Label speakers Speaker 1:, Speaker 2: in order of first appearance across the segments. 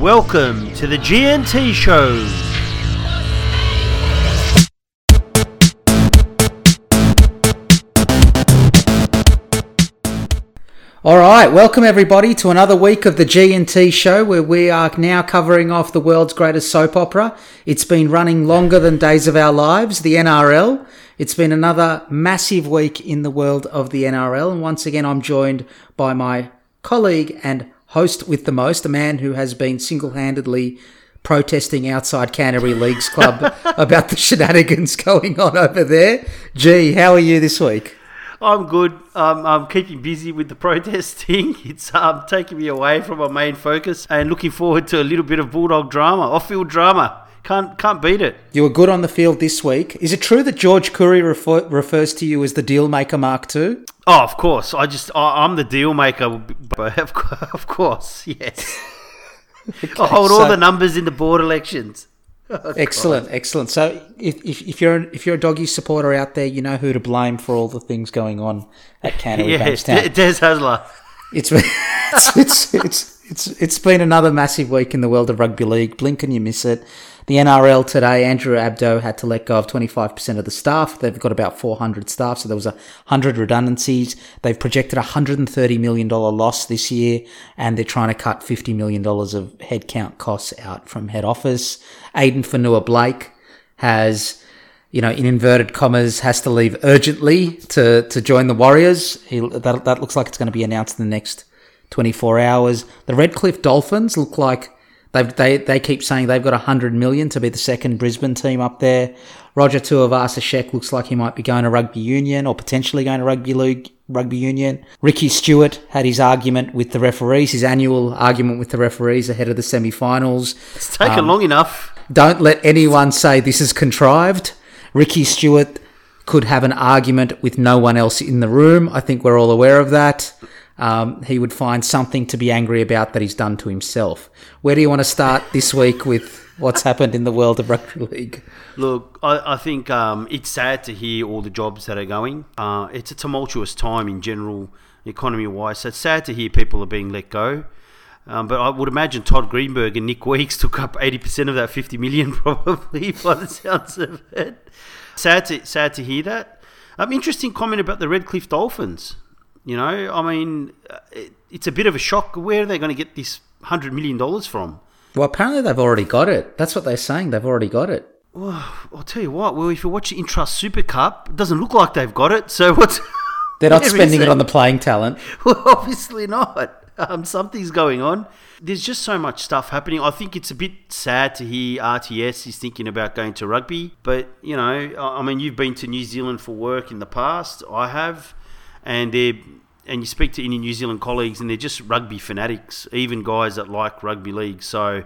Speaker 1: Welcome to the G&T Show.
Speaker 2: All right, welcome everybody to another week of the G&T show where we are now covering off the world's greatest soap opera. It's been running longer than Days of Our Lives, the NRL. It's been another massive week in the world of the NRL and once again I'm joined by my colleague and host with the most, a man who has been single-handedly protesting outside Canterbury Leagues Club about the shenanigans going on over there. Gee, how are you this week?
Speaker 1: I'm good. Um, I'm keeping busy with the protesting. It's um, taking me away from my main focus and looking forward to a little bit of Bulldog drama, off-field drama. Can't can't beat it.
Speaker 2: You were good on the field this week. Is it true that George Curry refer- refers to you as the deal maker Mark II?
Speaker 1: Oh, of course. I just I, I'm the deal maker. Of course, yes. I hold all the numbers in the board elections.
Speaker 2: Oh, excellent, excellent. So, if, if, if you're if you're a doggy supporter out there, you know who to blame for all the things going on at Canterbury
Speaker 1: Yeah,
Speaker 2: Bankstown.
Speaker 1: De- Des Hasler.
Speaker 2: It's it's, it's it's it's it's been another massive week in the world of rugby league. Blink and you miss it. The NRL today, Andrew Abdo had to let go of 25% of the staff. They've got about 400 staff, so there was 100 redundancies. They've projected a $130 million loss this year, and they're trying to cut $50 million of headcount costs out from head office. Addin Fonua-Blake has you know, in inverted commas, has to leave urgently to, to join the Warriors. He, that, that looks like it's going to be announced in the next 24 hours. The Redcliffe Dolphins look like they've, they, they keep saying they've got 100 million to be the second Brisbane team up there. Roger Tuivasa-Sheck looks like he might be going to rugby union or potentially going to rugby league, rugby union. Ricky Stuart had his argument with the referees, his annual argument with the referees ahead of the semi-finals.
Speaker 1: It's taken um, long enough.
Speaker 2: Don't let anyone say this is contrived. Ricky Stuart could have an argument with no one else in the room. I think we're all aware of that. Um, he would find something to be angry about that he's done to himself. Where do you want to start this week with what's happened in the world of rugby league?
Speaker 1: Look, I, I think um, it's sad to hear all the jobs that are going. Uh, it's a tumultuous time in general, economy wise. So it's sad to hear people are being let go. Um, but I would imagine Todd Greenberg and Nick Weeks took up 80% of that 50 million, probably, by the sounds of it. Sad to, sad to hear that. Um, interesting comment about the Redcliffe Dolphins. You know, I mean, uh, it, it's a bit of a shock. Where are they going to get this $100 million from?
Speaker 2: Well, apparently they've already got it. That's what they're saying. They've already got it.
Speaker 1: Well, I'll tell you what. Well, if you watch the Intrust Super Cup, it doesn't look like they've got it. So what's?
Speaker 2: They're not spending it on the playing talent.
Speaker 1: Well, obviously not. Um, something's going on. There's just so much stuff happening. I think it's a bit sad to hear RTS is thinking about going to rugby. But you know, I mean, you've been to New Zealand for work in the past. I have, and they and you speak to any New Zealand colleagues, and they're just rugby fanatics. Even guys that like rugby league. So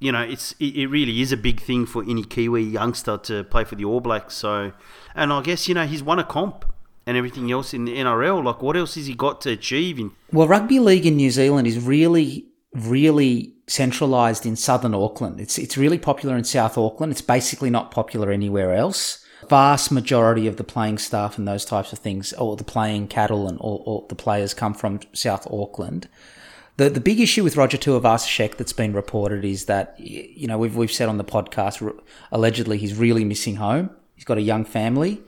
Speaker 1: you know, it's it, it really is a big thing for any Kiwi youngster to play for the All Blacks. So, and I guess you know he's won a comp and everything else in the NRL. Like, what else has he got to achieve? In
Speaker 2: Well, rugby league in New Zealand is really, really centralised in southern Auckland. It's it's really popular in South Auckland. It's basically not popular anywhere else. Vast majority of the playing staff and those types of things, or the playing cattle and all, all the players come from South Auckland. The the big issue with Roger Tuivasa-Sheck that's been reported is that you know we've we've said on the podcast allegedly he's really missing home. He's got a young family,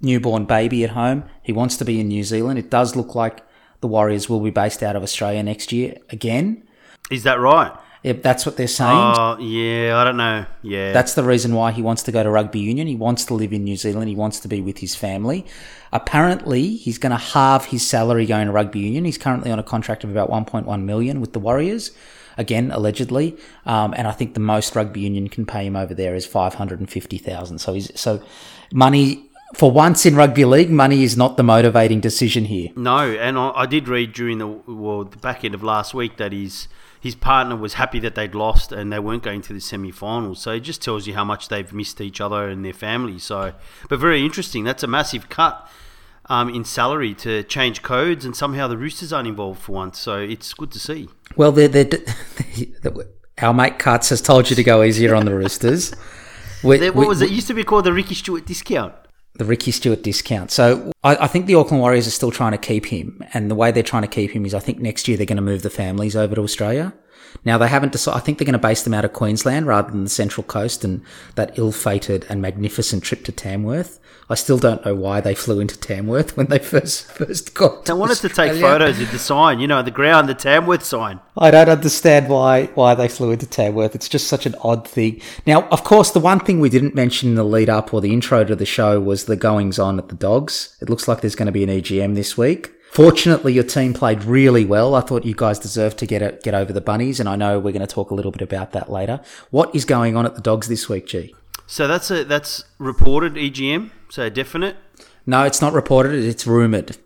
Speaker 2: newborn baby at home. He wants to be in New Zealand. It does look like the Warriors will be based out of Australia next year again.
Speaker 1: is that right?
Speaker 2: If that's what they're saying.
Speaker 1: Oh, yeah. I don't know. Yeah,
Speaker 2: That's the reason why he wants to go to rugby union. He wants to live in New Zealand. He wants to be with his family. Apparently, he's going to halve his salary going to rugby union. He's currently on a contract of about 1.1 million with the Warriors. Again, allegedly, um, and I think the most rugby union can pay him over there is five hundred and fifty thousand. So he's so money for once in rugby league. Money is not the motivating decision here.
Speaker 1: no. And I, I did read during the well the back end of last week that his his partner was happy that they'd lost and they weren't going to the semi-finals. So it just tells you how much they've missed each other and their family. So, but very interesting. That's a massive cut. Um, in salary to change codes, and somehow the Roosters aren't involved for once, so it's good to see.
Speaker 2: Well, they're, they're, our mate Cuts has told you to go easier on the Roosters. We-
Speaker 1: There-
Speaker 2: we-
Speaker 1: what was it? it? Used to be called the Ricky Stuart discount.
Speaker 2: The Ricky Stuart discount. So I, I think the Auckland Warriors are still trying to keep him, and the way they're trying to keep him is I think next year they're going to move the families over to Australia. Now they haven't decided. I think they're going to base them out of Queensland rather than the Central Coast and that ill-fated and magnificent trip to Tamworth. I still don't know why they flew into Tamworth when they first first got.
Speaker 1: They wanted to take photos of the sign, you know, the ground, the Tamworth sign.
Speaker 2: I don't understand why why they flew into Tamworth. It's just such an odd thing. Now, of course, the one thing we didn't mention in the lead up or the intro to the show was the goings on at the Dogs. It looks like there's going to be an EGM this week. Fortunately, your team played really well. I thought you guys deserved to get it, get over the bunnies, and I know we're going to talk a little bit about that later. What is going on at the Dogs this week, G?
Speaker 1: So that's a that's reported EGM, so definite,
Speaker 2: No, it's not reported. It's rumored.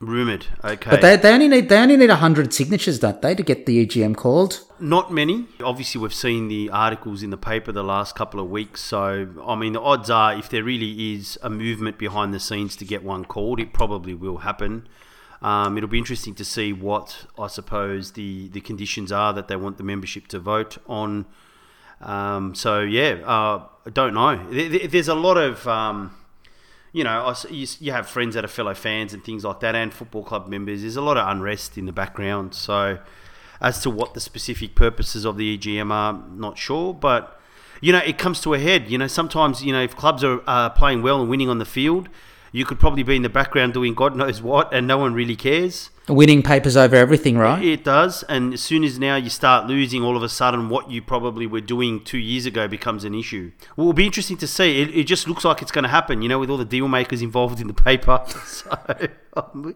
Speaker 1: rumored. Okay,
Speaker 2: But they, they only need they only need hundred signatures, don't they, to get the EGM called?
Speaker 1: not many. Obviously, we've seen the articles in the paper the last couple of weeks. So I mean, the odds are if there really is a movement behind the scenes to get one called, it probably will happen. Um, it'll be interesting to see what I suppose the the conditions are that they want the membership to vote on. Um, so yeah, uh, I don't know. There- there- There's a lot of um, you know, you, you have friends that are fellow fans and things like that, and football club members. There's a lot of unrest in the background. So, as to what the specific purposes of the EGM are, not sure. But you know, it comes to a head. You know, sometimes you know if clubs are uh, playing well and winning on the field, you could probably be in the background doing God knows what, and no one really cares.
Speaker 2: Winning papers over everything, right?
Speaker 1: It does, and as soon as now you start losing, all of a sudden, what you probably were doing two years ago becomes an issue. Well, it'll be interesting to see. It, it just looks like it's going to happen, you know, with all the deal makers involved in the paper. So, um,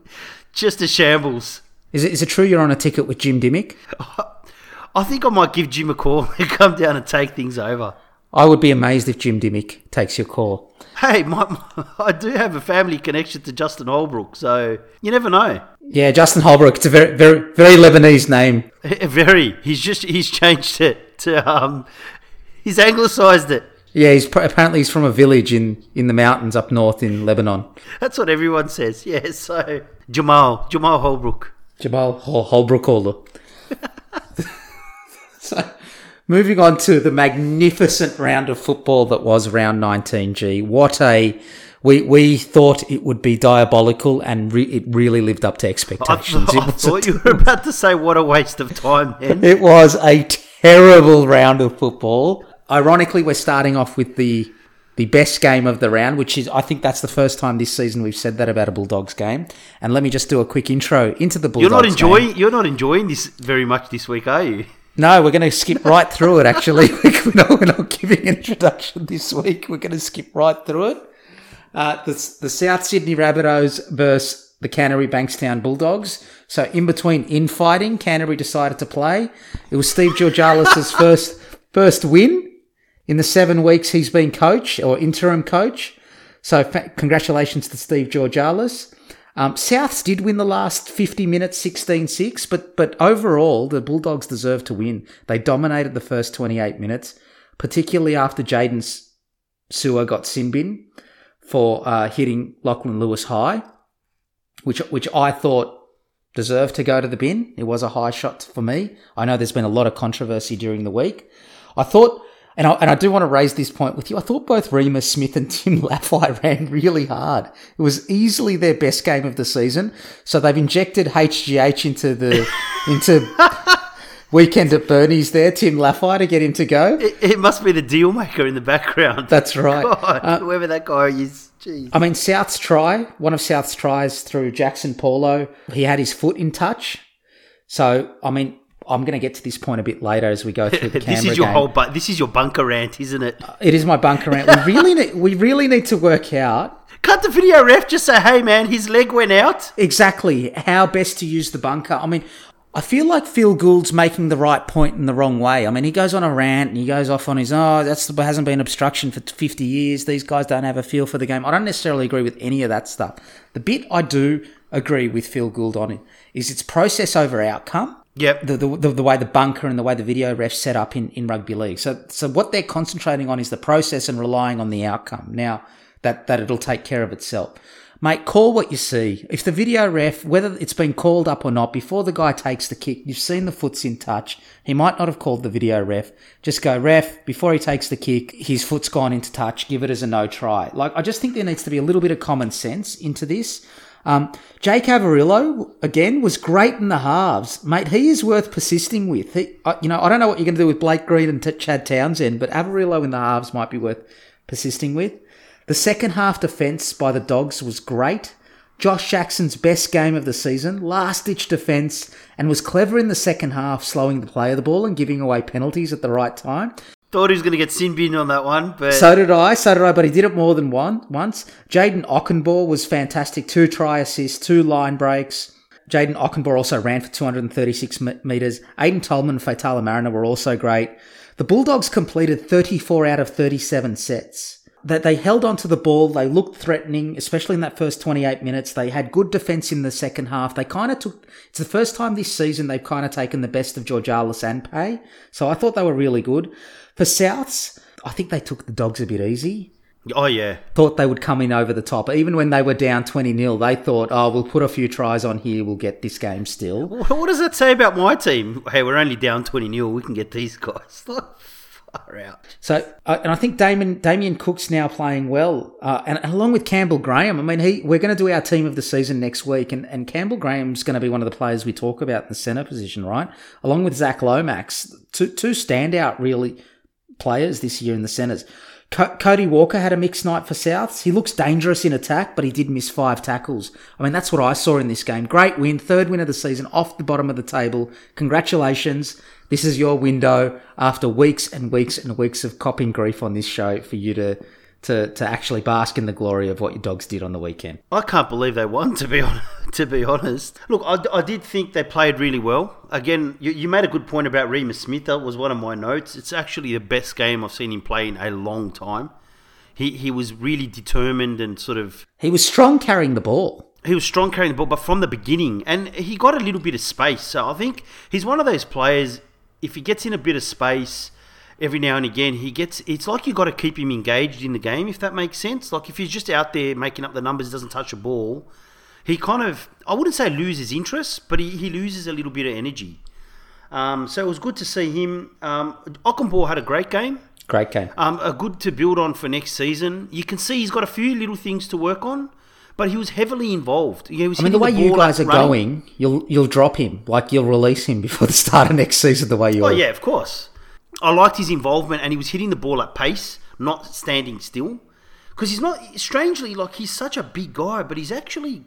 Speaker 1: just a shambles.
Speaker 2: Is it is it true you're on a ticket with Jim Dymock?
Speaker 1: I think I might give Jim a call and come down and take things over.
Speaker 2: I would be amazed if Jim Dymock takes your call.
Speaker 1: Hey, my, my, I do have a family connection to Justin Holbrook, so you never know.
Speaker 2: Yeah, Justin Holbrook. It's a very very very Lebanese name.
Speaker 1: Very. He's just he's changed it to um, he's anglicised it.
Speaker 2: Yeah, he's apparently he's from a village in in the mountains up north in Lebanon.
Speaker 1: That's what everyone says. Yeah, so Jamal, Jamal Holbrook.
Speaker 2: Jamal Hol- Holbrook Holder. so, moving on to the magnificent round of football that was round 19G. What a we we thought it would be diabolical, and re- it really lived up to expectations.
Speaker 1: I
Speaker 2: a
Speaker 1: thought you were about to say what a waste of time then.
Speaker 2: It was a terrible round of football. Ironically, we're starting off with the the best game of the round, which is I think that's the first time this season we've said that about a Bulldogs game. And let me just do a quick intro into the Bulldogs.
Speaker 1: You're not
Speaker 2: game.
Speaker 1: enjoying you're not enjoying this very much this week, are you?
Speaker 2: No, we're going to skip right through it. Actually, we're not, we're not giving an introduction this week. We're going to skip right through it. Uh, the, the South Sydney Rabbitohs versus the Canterbury Bankstown Bulldogs. So in between infighting, Canterbury decided to play. It was Steve Georgalis' first first win in the seven weeks he's been coach or interim coach. So fa- congratulations to Steve Georgalis. Um, Souths did win the last 50 minutes 16-6, but but overall the Bulldogs deserved to win. They dominated the first 28 minutes, particularly after Jaydn Su'A got sin bin for uh, hitting Lachlan Lewis high, which which I thought deserved to go to the bin. It was a high shot for me. I know there's been a lot of controversy during the week. I thought, and I, and I do want to raise this point with you. I thought both Reimis Smith and Tim Laffey ran really hard. It was easily their best game of the season. So they've injected HGH into the into weekend at Bernie's there, Tim Laffey, to get him to go.
Speaker 1: It, it must be the deal maker in the background.
Speaker 2: That's right.
Speaker 1: God,
Speaker 2: Uh,
Speaker 1: whoever that guy is. Jeez.
Speaker 2: I mean, South's try, one of South's tries through Jaxson Paulo, he had his foot in touch. So, I mean, I'm going to get to this point a bit later as we go through the
Speaker 1: camera.
Speaker 2: this
Speaker 1: is your
Speaker 2: game.
Speaker 1: whole bu- this is your bunker rant, isn't it?
Speaker 2: Uh, it is my bunker rant. We really need, we really need to work out
Speaker 1: Cut the video ref, just say, hey man, his leg went out.
Speaker 2: exactly how best to use the bunker. I mean, I feel like Phil Gould's making the right point in the wrong way. I mean, he goes on a rant and he goes off on his, oh, that's hasn't been obstruction for 50 years. These guys don't have a feel for the game. I don't necessarily agree with any of that stuff. The bit I do agree with Phil Gould on is it's process over outcome.
Speaker 1: Yep.
Speaker 2: the, the, the, way the bunker and the way the video refs set up in, in rugby league. So so what they're concentrating on is the process and relying on the outcome. Now that that it'll take care of itself. Mate, call what you see. If the video ref, whether it's been called up or not, before the guy takes the kick, you've seen the foot's in touch. He might not have called the video ref. Just go, ref, before he takes the kick, his foot's gone into touch. Give it as a no try. Like, I just think there needs to be a little bit of common sense into this. Um, Jake Averillo again was great in the halves, mate. He is worth persisting with. He, uh, you know, I don't know what you're going to do with Blake Green and T- Chad Townsend, but Averillo in the halves might be worth persisting with. The second half defence by the Dogs was great. Josh Jackson's best game of the season, last ditch defence, and was clever in the second half, slowing the play of the ball and giving away penalties at the right time.
Speaker 1: Thought he was going to get sin bin on that one, but
Speaker 2: So did I, so did I, but he did it more than one once. Jayden Okunbor was fantastic. Two try assists, two line breaks. Jayden Okunbor also ran for 236 m- metres. Aiden Tolman and Faitala-Mariner were also great. The Bulldogs completed 34 out of 37 sets. That they held onto the ball, they looked threatening, especially in that first 28 minutes. They had good defence in the second half. They kind of took, it's the first time this season they've kind of taken the best of George Georgalis and Pay. So I thought they were really good. For Souths, I think they took the dogs a bit easy.
Speaker 1: oh yeah,
Speaker 2: Thought they would come in over the top. Even when they were down 20 0, they thought, oh, we'll put a few tries on here, we'll get this game still.
Speaker 1: what does that say about my team? Hey, we're only down twenty 0 We can get these guys. Far out.
Speaker 2: So, uh, and I think Damon, Damien Cook's now playing well, uh, and, and along with Campbell Graham. I mean, he we're going to do our team of the season next week, and, and Campbell Graham's going to be one of the players we talk about in the centre position, right? Along with Zach Lomax, two two standout really players this year in the centres. Co- Cody Walker had a mixed night for Souths. He looks dangerous in attack, but he did miss five tackles. I mean, that's what I saw in this game. Great win, third win of the season, off the bottom of the table. Congratulations. This is your window after weeks and weeks and weeks of copping grief on this show for you to to, to actually bask in the glory of what your dogs did on the weekend.
Speaker 1: I can't believe they won. To be on, to be honest, look, I, I did think they played really well. Again, you, you made a good point about Reimis Smith. That was one of my notes. It's actually the best game I've seen him play in a long time. He he was really determined and sort of
Speaker 2: He was strong carrying the ball.
Speaker 1: he was strong carrying the ball, but from the beginning, and he got a little bit of space. So I think he's one of those players. If he gets in a bit of space every now and again, he gets. It's like you got to keep him engaged in the game, if that makes sense. Like if he's just out there making up the numbers, doesn't touch a ball, he kind of. I wouldn't say loses interest, but he, he loses a little bit of energy. Um, so it was good to see him. Um, Okunbor had a great game.
Speaker 2: Great game.
Speaker 1: Um, a good to build on for next season. You can see he's got a few little things to work on, but he was heavily involved. Yeah, he was
Speaker 2: I mean, the way
Speaker 1: hitting
Speaker 2: you guys are
Speaker 1: running.
Speaker 2: going, you'll you'll drop him, like you'll release him before the start of next season. The way you
Speaker 1: Oh
Speaker 2: are.
Speaker 1: yeah, of course. I liked his involvement, and he was hitting the ball at pace, not standing still. Because he's not strangely like he's such a big guy, but he's actually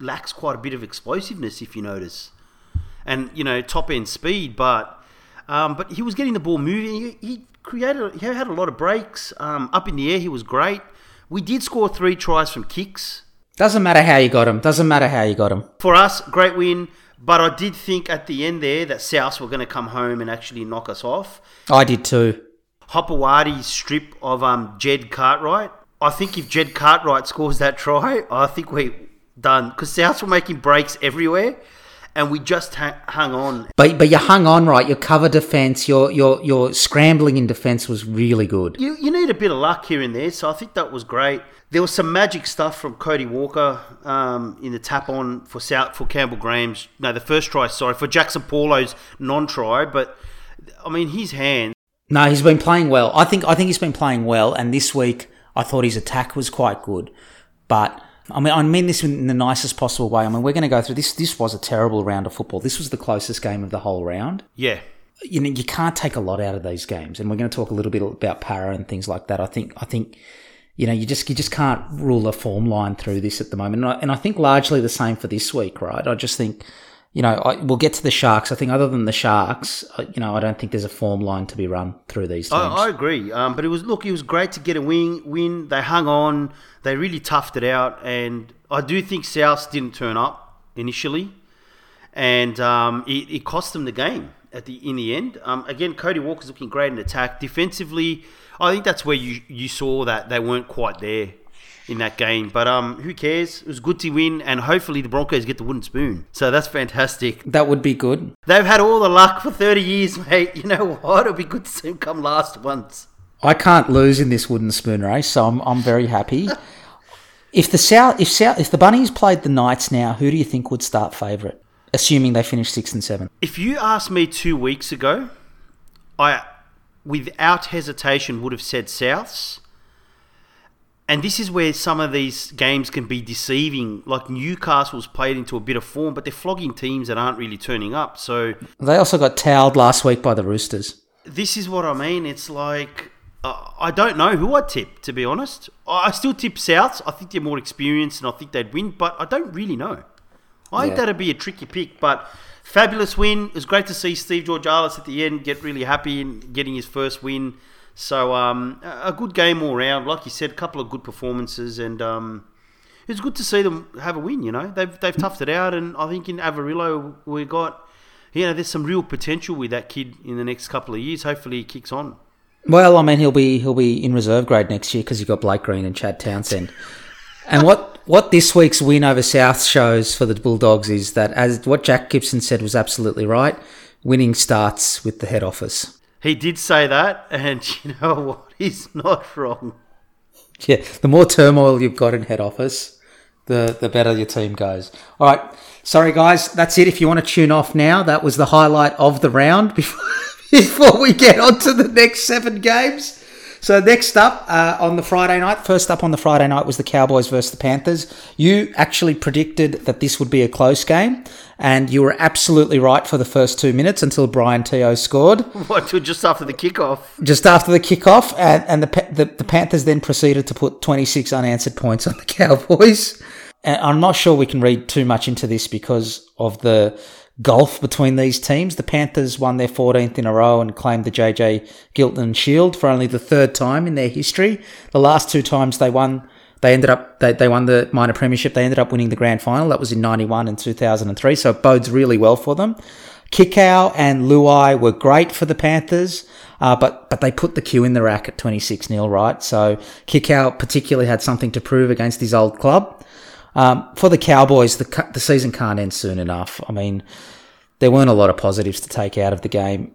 Speaker 1: lacks quite a bit of explosiveness if you notice, and you know top end speed. But um, but he was getting the ball moving. He, he created. He had a lot of breaks um, up in the air. He was great. We did score three tries from kicks.
Speaker 2: Doesn't matter how you got him. Doesn't matter how you got him.
Speaker 1: For us, great win. But I did think at the end there that South were going to come home and actually knock us off.
Speaker 2: I did too.
Speaker 1: Hopoate's strip of um, Jed Cartwright. I think if Jed Cartwright scores that try, I think we're done. Because Souths were making breaks everywhere, and we just ha- hung on.
Speaker 2: But but you hung on right. Your cover defense, your your your scrambling in defense was really good.
Speaker 1: You, you need a bit of luck here and there, so I think that was great. There was some magic stuff from Cody Walker um, in the tap on for South for Campbell Graham's. No, the first try, sorry, for Jaxson Paulo's non try. But I mean, his hands.
Speaker 2: No, he's been playing well. I think I think he's been playing well. And this week, I thought his attack was quite good. But I mean, I mean this in the nicest possible way. I mean, we're going to go through this. This was a terrible round of football. This was the closest game of the whole round.
Speaker 1: Yeah,
Speaker 2: you know you can't take a lot out of these games, and we're going to talk a little bit about para and things like that. I think I think you know you just you just can't rule a form line through this at the moment, and I, and I think largely the same for this week, right? I just think you know I, we'll get to the Sharks. I think other than the Sharks, uh, you know I don't think there's a form line to be run through these teams.
Speaker 1: I, I agree. Um, but it was look, it was great to get a win. Win. They hung on. They really toughed it out, and I do think South didn't turn up initially, and um, it, it cost them the game at the in the end. Um, again, Cody Walker's looking great in attack. Defensively, I think that's where you you saw that they weren't quite there in that game. But um, who cares? It was good to win, and hopefully the Broncos get the wooden spoon. So that's fantastic.
Speaker 2: that would be good.
Speaker 1: They've had all the luck for thirty years, mate. You know what? It'll be good to see them come last once.
Speaker 2: I can't lose in this wooden spoon race, so I'm I'm very happy. if the South if South if the Bunnies played the Knights now, who do you think would start favourite? Assuming they finish six and seven.
Speaker 1: If you asked me two weeks ago, I, without hesitation, would have said Souths. And this is where some of these games can be deceiving. Like Newcastle's played into a bit of form, but they're flogging teams that aren't really turning up. So
Speaker 2: They also got towed last week by the Roosters.
Speaker 1: this is what I mean. It's like uh, I don't know who I'd tip, to be honest. I I still tip Souths. I think they're more experienced, and I think they'd win. But I don't really know. I think that'd be a tricky pick. But fabulous win. It was great to see Steve George Georgalis at the end get really happy and getting his first win. So um, a good game all round. Like you said, a couple of good performances, and um, it was good to see them have a win. You know, they've they've toughed it out, and I think in Averillo we got. You know, there's some real potential with that kid in the next couple of years. Hopefully, he kicks on.
Speaker 2: Well, I mean, he'll be he'll be in reserve grade next year because you've got Blake Green and Chad Townsend. And what what this week's win over South shows for the Bulldogs is that, as what Jack Gibson said was absolutely right, winning starts with the head office.
Speaker 1: He did say that, and you know what? He's not wrong.
Speaker 2: Yeah, the more turmoil you've got in head office, the the better your team goes. All right, sorry guys, that's it. If you want to tune off now, that was the highlight of the round before before we get on to the next seven games. So next up uh, on the Friday night, first up on the Friday night was the Cowboys versus the Panthers. You actually predicted that this would be a close game, and you were absolutely right for the first two minutes until Brian To'o scored
Speaker 1: What? Just after the kickoff.
Speaker 2: just after the kickoff, and, and the, the the Panthers then proceeded to put 26 unanswered points on the Cowboys. And I'm not sure we can read too much into this because of the gulf between these teams. The Panthers won their 14th in a row and claimed the JJ Giltinan Shield for only the third time in their history. The last two times they won, they ended up they, they won the minor premiership. They ended up winning the grand final. That was in 91 and 2003. So it bodes really well for them. Kikau and Luai were great for the Panthers, uh, but but they put the cue in the rack at 26 0 right? So Kikau particularly had something to prove against his old club. Um, for the Cowboys, the the season can't end soon enough. I mean, there weren't a lot of positives to take out of the game.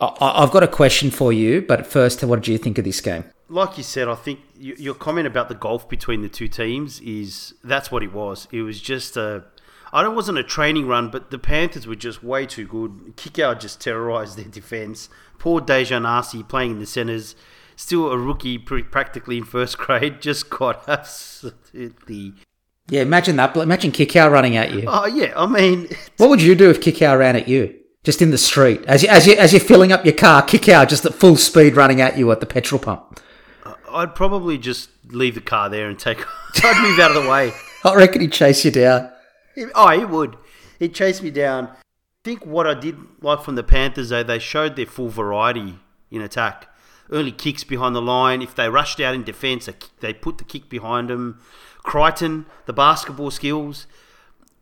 Speaker 2: I, I've got a question for you, but first, what did you think of this game?
Speaker 1: Like you said, I think your comment about the gulf between the two teams is that's what it was. It was just a. I know it wasn't a training run, but the Panthers were just way too good. Kikau just terrorised their defence. Poor Daejarn Asi playing in the centres, still a rookie, practically in first grade, just got absolutely.
Speaker 2: Yeah, imagine that. Imagine Kikau running at you.
Speaker 1: Oh yeah, I mean,
Speaker 2: What would you do if Kikau ran at you? Just in the street, as you as you as you're filling up your car, Kikau just at full speed running at you at the petrol pump.
Speaker 1: I'd probably just leave the car there and take. I'd move out of the way.
Speaker 2: I reckon he'd chase you down.
Speaker 1: Oh, he would. He'd chase me down. I think what I did like from the Panthers, though, they showed their full variety in attack. Early kicks behind the line. If they rushed out in defence, they, they put the kick behind them. Crichton, the basketball skills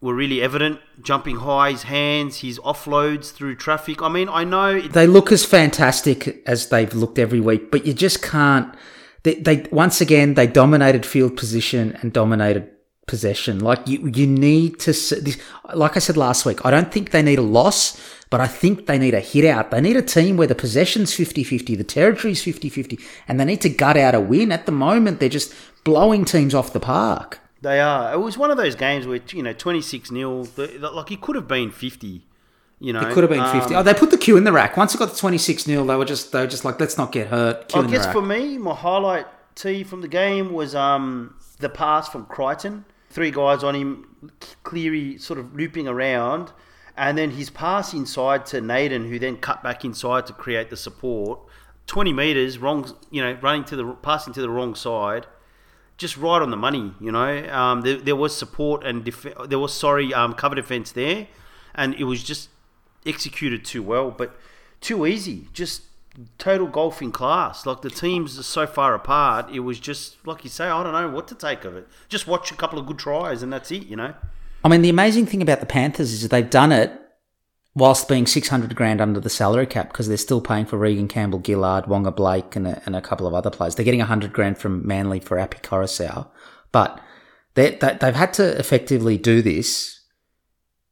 Speaker 1: were really evident. Jumping high, his hands, his offloads through traffic. I mean, I know it,
Speaker 2: They look as fantastic as they've looked every week, but you just can't. They, they once again they dominated field position and dominated possession. Like you, you need to. like I said last week, I don't think they need a loss, but I think they need a hit out. They need a team where the possession's 50-50, the territory's 50-50, and they need to gut out a win. At the moment, they're just blowing teams off the park.
Speaker 1: they are. It was one of those games where you know twenty six 0 Like it could have been fifty. You know,
Speaker 2: It could have been 50.
Speaker 1: Um,
Speaker 2: oh, they put the cue in the rack. Once it got to 26 0 they were just they were just like, let's not get hurt. Q
Speaker 1: I guess for me, my highlight tee from the game was um, the pass from Crichton. Three guys on him, Cleary sort of looping around, and then his pass inside to Naden, who then cut back inside to create the support. Twenty meters, wrong, you know, running to the passing to the wrong side, just right on the money. You know, um, there, there was support and def- there was sorry um, cover defense there, and it was just executed too well, but too easy. Just total golfing class. Like the teams are so far apart. It was just like you say. I don't know what to take of it. Just watch a couple of good tries and that's it. You know.
Speaker 2: I mean, the amazing thing about the Panthers is they've done it whilst being 600 grand under the salary cap because they're still paying for Regan Campbell Gillard, Waqa Blake, and a, and a couple of other players. They're getting 100 grand from Manly for Api Koroisau, but they, they, they've had to effectively do this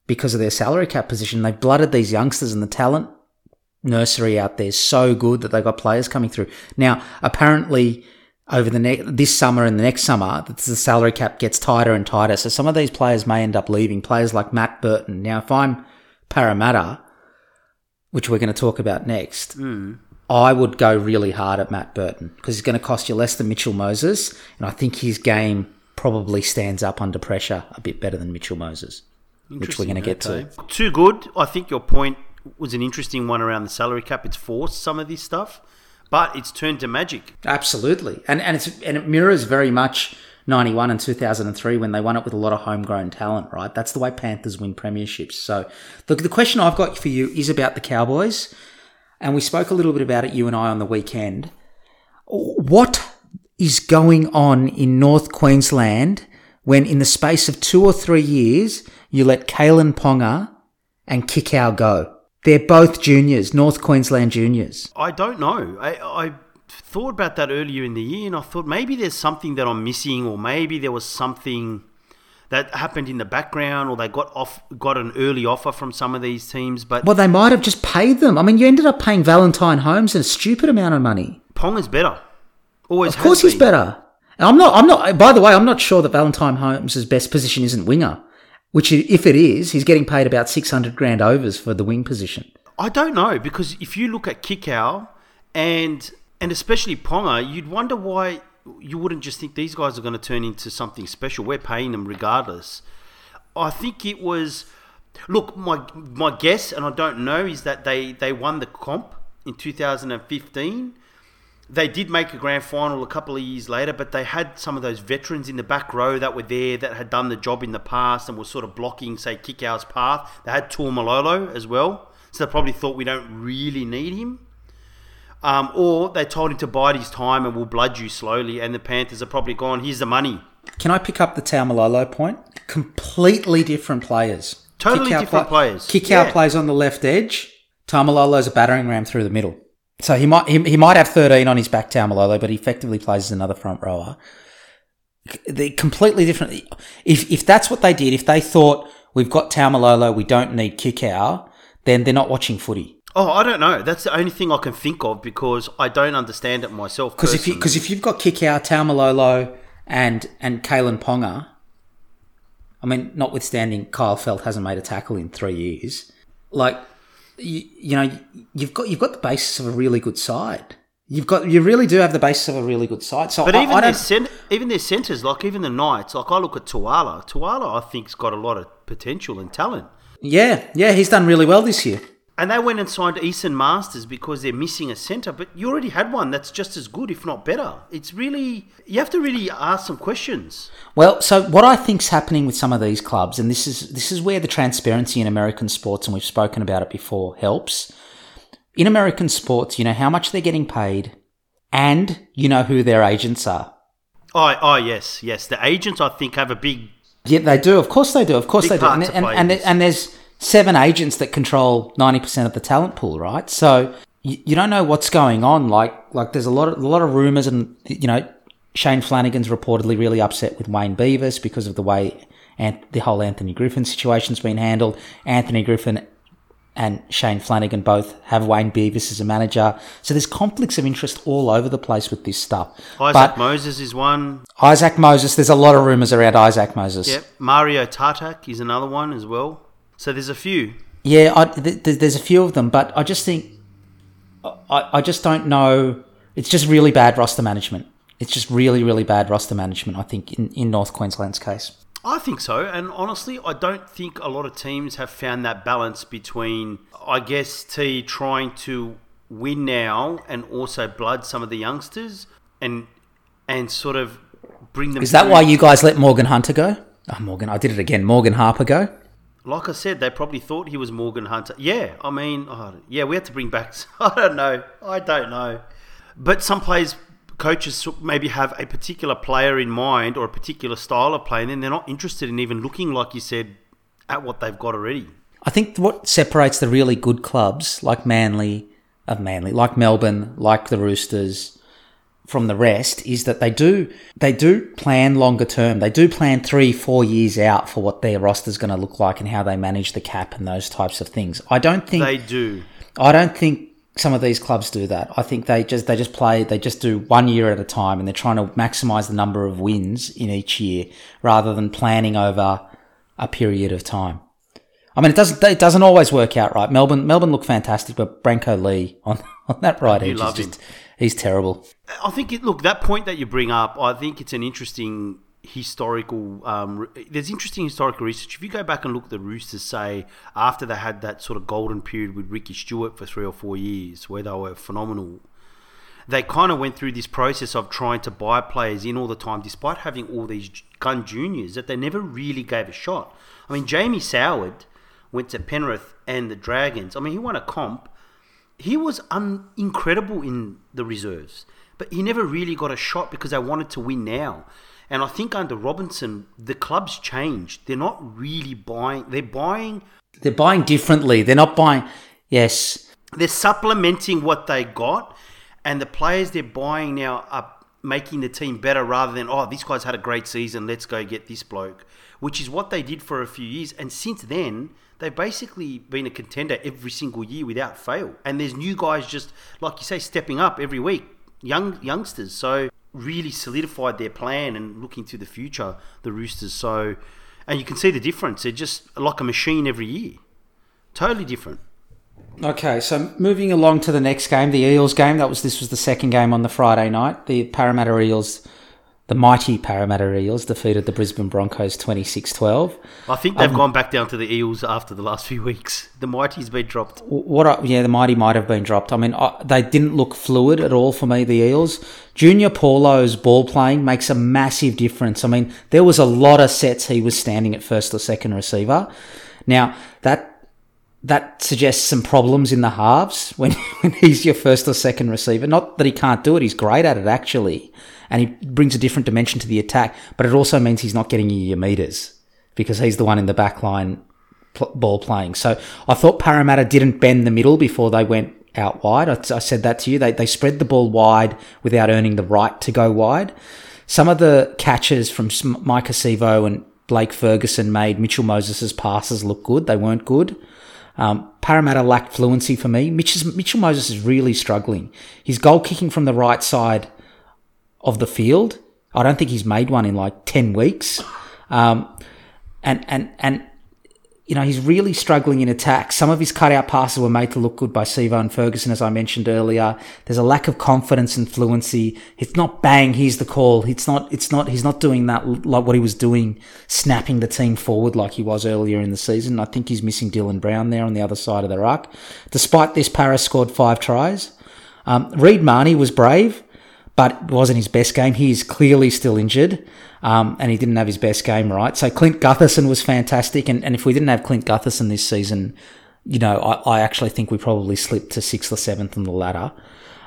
Speaker 2: because of their salary cap position. They've blooded these youngsters and the talent nursery out there is so good that they've got players coming through. Now, apparently, over the next this summer and the next summer, the salary cap gets tighter and tighter. So some of these players may end up leaving. Players like Matt Burton. Now, if I'm Parramatta, which we're going to talk about next, hmm. I would go really hard at Matt Burton because he's going to cost you less than Mitchell Moses, and I think his game probably stands up under pressure a bit better than Mitchell Moses, which we're going to get
Speaker 1: Okay.
Speaker 2: to.
Speaker 1: Too good. I think your point was an interesting one around the salary cap. It's forced some of this stuff, but it's turned to magic.
Speaker 2: Absolutely, and and it's and it mirrors very much ninety one and two thousand and three when they won it with a lot of homegrown talent. Right, that's the way Panthers win premierships. So the the question I've got for you is about the Cowboys, and we spoke a little bit about it you and I on the weekend. What is going on in North Queensland when, in the space of two or three years, you let Kalyn Ponga and Kikau go? They're both juniors, North Queensland juniors.
Speaker 1: I don't know. I, I thought about that earlier in the year, and I thought maybe there's something that I'm missing, or maybe there was something that happened in the background, or they got off got an early offer from some of these teams. But
Speaker 2: Well, they might have just paid them. I mean, you ended up paying Valentine Holmes a stupid amount of money.
Speaker 1: Pong is better. Always.
Speaker 2: Of course, he's better. And I'm not. I'm not. By the way, I'm not sure that Valentine Holmes' best position isn't winger. Which, if it is, he's getting paid about six hundred grand overs for the wing position.
Speaker 1: I don't know because if you look at Kikau and and especially Ponga, you'd wonder why you wouldn't just think these guys are going to turn into something special. We're paying them regardless. I think it was. Look, my my guess, and I don't know, is that they they won the comp in 2015. They did make a grand final a couple of years later, but they had some of those veterans in the back row that were there that had done the job in the past and were sort of blocking, say, Kikau's path. They had Taumalolo as well, so they probably thought we don't really need him. Um, or they told him to bide his time and we'll blood you slowly, and the Panthers are probably gone, here's the money.
Speaker 2: Can I pick up the Taumalolo point? Completely different players.
Speaker 1: Totally different players.
Speaker 2: Kikau
Speaker 1: Yeah.
Speaker 2: plays on the left edge. Taumalolo's a battering ram through the middle. So he might he, he might have 13 on his back, Taumalolo, but he effectively plays as another front rower. They're completely different. If if that's what they did, if they thought we've got Taumalolo, we don't need Kikau, then they're not watching footy.
Speaker 1: Oh, I don't know. That's the only thing I can think of because I don't understand it myself.
Speaker 2: Because if you because if you've got Kikau, Taumalolo, and and Kalyn Ponga, I mean, notwithstanding Kyle Feldt hasn't made a tackle in three years, like you, you know, you've got you've got the basis of a really good side. You've got you really do have the basis of a really good side. So
Speaker 1: But
Speaker 2: I,
Speaker 1: even
Speaker 2: I
Speaker 1: their cent- even their centres, like even the Knights, like I look at Tuala. Tuala, I think's got a lot of potential and talent.
Speaker 2: Yeah, yeah, he's done really well this year.
Speaker 1: And they went and signed Eason Masters because they're missing a centre. But you already had one that's just as good, if not better. It's really you have to really ask some questions.
Speaker 2: Well, so what I think's happening with some of these clubs, and this is this is where the transparency in American sports, and we've spoken about it before, helps. In American sports, you know how much they're getting paid, and you know who their agents are.
Speaker 1: Oh, oh yes, yes. The agents, I think, have a big.
Speaker 2: Yeah, they do. Of course they do. Of course they do. And, and, and, and there's seven agents that control 90% of the talent pool, right? So you, you don't know what's going on. Like, like there's a lot of, a lot of rumors and, you know, Shane Flanagan's reportedly really upset with Wayne Beavis because of the way and the whole Anthony Griffin situation's been handled. Anthony Griffin and Shane Flanagan both have Wayne Beavis as a manager. So there's conflicts of interest all over the place with this stuff.
Speaker 1: Isaac
Speaker 2: but
Speaker 1: Moses is one.
Speaker 2: Isaac Moses, there's a lot of rumors around Isaac Moses.
Speaker 1: Yep. Mario Tartak is another one as well. So there's a few.
Speaker 2: Yeah, I, th- th- there's a few of them, but I just think I, I just don't know. It's just really bad roster management. It's just really, really bad roster management. I think in, in North Queensland's case.
Speaker 1: I think so, and honestly, I don't think a lot of teams have found that balance between, I guess, T trying to win now and also blood some of the youngsters and and sort of bring them.
Speaker 2: Is that
Speaker 1: through.
Speaker 2: why you guys let Morgan Hunter go? Oh, Morgan, I did it again. Morgan Harper go.
Speaker 1: Like I said, they probably thought he was Morgan Hunter. Yeah, I mean, oh, yeah, we had to bring back. I don't know. I don't know. But some players, coaches maybe have a particular player in mind or a particular style of play, and then they're not interested in even looking, like you said, at what they've got already.
Speaker 2: I think what separates the really good clubs like Manly, of Manly, like Melbourne, like the Roosters, from the rest is that they do they do plan longer term. They do plan three, four years out for what their roster's going to look like and how they manage the cap and those types of things. I don't think
Speaker 1: They do.
Speaker 2: I don't think some of these clubs do that. I think they just they just play they just do one year at a time and they're trying to maximize the number of wins in each year rather than planning over a period of time. I mean, it doesn't it doesn't always work out right. Melbourne Melbourne look fantastic, but Brenko Lee on, on that right edge is just he's terrible.
Speaker 1: I think it, look that point that you bring up. I think it's an interesting historical. Um, re- there's interesting historical research. If you go back and look at the Roosters, say after they had that sort of golden period with Ricky Stuart for three or four years, where they were phenomenal, they kind of went through this process of trying to buy players in all the time, despite having all these gun juniors that they never really gave a shot. I mean, Jamie Soward went to Penrith and the Dragons. I mean, he won a comp. He was un- incredible in the reserves, but he never really got a shot because they wanted to win now. And I think under Robinson, the club's changed. They're not really buying. They're buying.
Speaker 2: They're buying differently. They're not buying. Yes,
Speaker 1: They're supplementing what they got, and the players they're buying now are making the team better rather than oh this guy's had a great season. Let's go get this bloke, which is what they did for a few years. And since then, they've basically been a contender every single year without fail. And there's new guys just like you say stepping up every week, young youngsters. So really solidified their plan and looking to the future. The Roosters. So, and you can see the difference. They're just like a machine every year. Totally different.
Speaker 2: Okay, so moving along to the next game, the Eels game. That was this was the second game on the Friday night. The Parramatta Eels, the mighty Parramatta Eels, defeated the Brisbane Broncos 26-12.
Speaker 1: I think they've um, gone back down to the Eels after the last few weeks. The Mighty's been dropped.
Speaker 2: What? I, yeah, the mighty might have been dropped. I mean, I, they didn't look fluid at all for me. The Eels, Junior Paulo's ball playing makes a massive difference. I mean, there was a lot of sets he was standing at first or second receiver. Now that that suggests some problems in the halves when, when he's your first or second receiver. Not that he can't do it; he's great at it actually, and he brings a different dimension to the attack. But it also means he's not getting you your meters because he's the one in the back line pl- ball playing. So I thought Parramatta didn't bend the middle before they went out wide. I, said that to you. They, they spread the ball wide without earning the right to go wide. Some of the catches from Maika Sivo and Blake Ferguson made Mitchell Moses' passes look good. They weren't good. Um, Parramatta lacked fluency for me. Mitch's, Mitchell Moses is really struggling. His goal kicking from the right side of the field, I don't think he's made one in like 10 weeks. Um, and, and, and, you know, he's really struggling in attack. Some of his cutout passes were made to look good by Sivo and Ferguson, as I mentioned earlier. There's a lack of confidence and fluency. It's not bang, here's the call. It's not, it's not, he's not doing that like what he was doing, snapping the team forward like he was earlier in the season. I think he's missing Dylan Brown there on the other side of the ruck. Despite this, Paris scored five tries. Um, Reed Marnie was brave, but it wasn't his best game. He is clearly still injured, um, and he didn't have his best game right. So Clint Gutherson was fantastic, and, and if we didn't have Clint Gutherson this season, you know, I, I actually think we probably slipped to sixth or seventh on the ladder.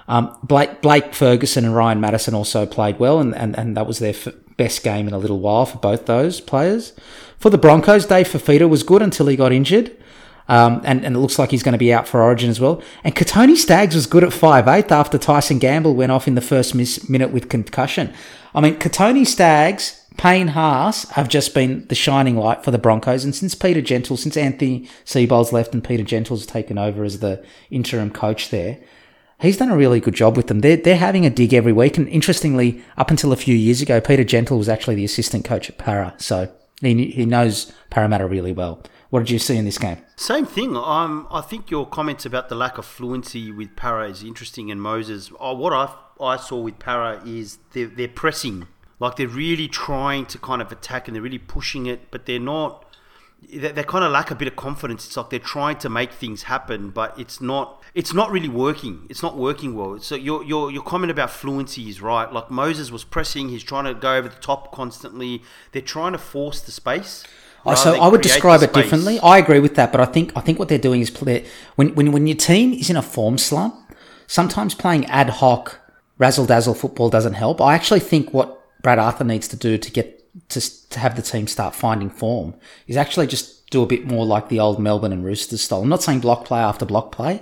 Speaker 2: Um, Blake, Blake Ferguson and Ryan Matterson also played well, and, and, and that was their f- best game in a little while for both those players. For the Broncos, Dave Fifita was good until he got injured. Um, and, and it looks like he's going to be out for Origin as well. And Kotoni Staggs was good at 5'8 after Tyson Gamble went off in the first minute with concussion. I mean, Kotoni Staggs, Payne Haas have just been the shining light for the Broncos. And since Peter Gentle, since Anthony Seibold's left and Peter Gentle's taken over as the interim coach there, he's done a really good job with them. They're, they're having a dig every week. And interestingly, up until a few years ago, Peter Gentle was actually the assistant coach at Para. So he, he knows Parramatta really well. What did you see in this game?
Speaker 1: Same thing. Um, I think your comments about the lack of fluency with Para is interesting, and Moses. Oh, what I I saw with Para is they're, they're pressing, like they're really trying to kind of attack, and they're really pushing it, but they're not. They, they kind of lack a bit of confidence. It's like they're trying to make things happen, but it's not. It's not really working. It's not working well. So your your your comment about fluency is right. Like Moses was pressing, he's trying to go over the top constantly. They're trying to force the space. Rather
Speaker 2: so I would describe it differently. I agree with that, but I think I think what they're doing is play, when when when your team is in a form slump, sometimes playing ad hoc razzle dazzle football doesn't help. I actually think what Brad Arthur needs to do to get to to have the team start finding form is actually just do a bit more like the old Melbourne and Roosters style. I'm not saying block play after block play,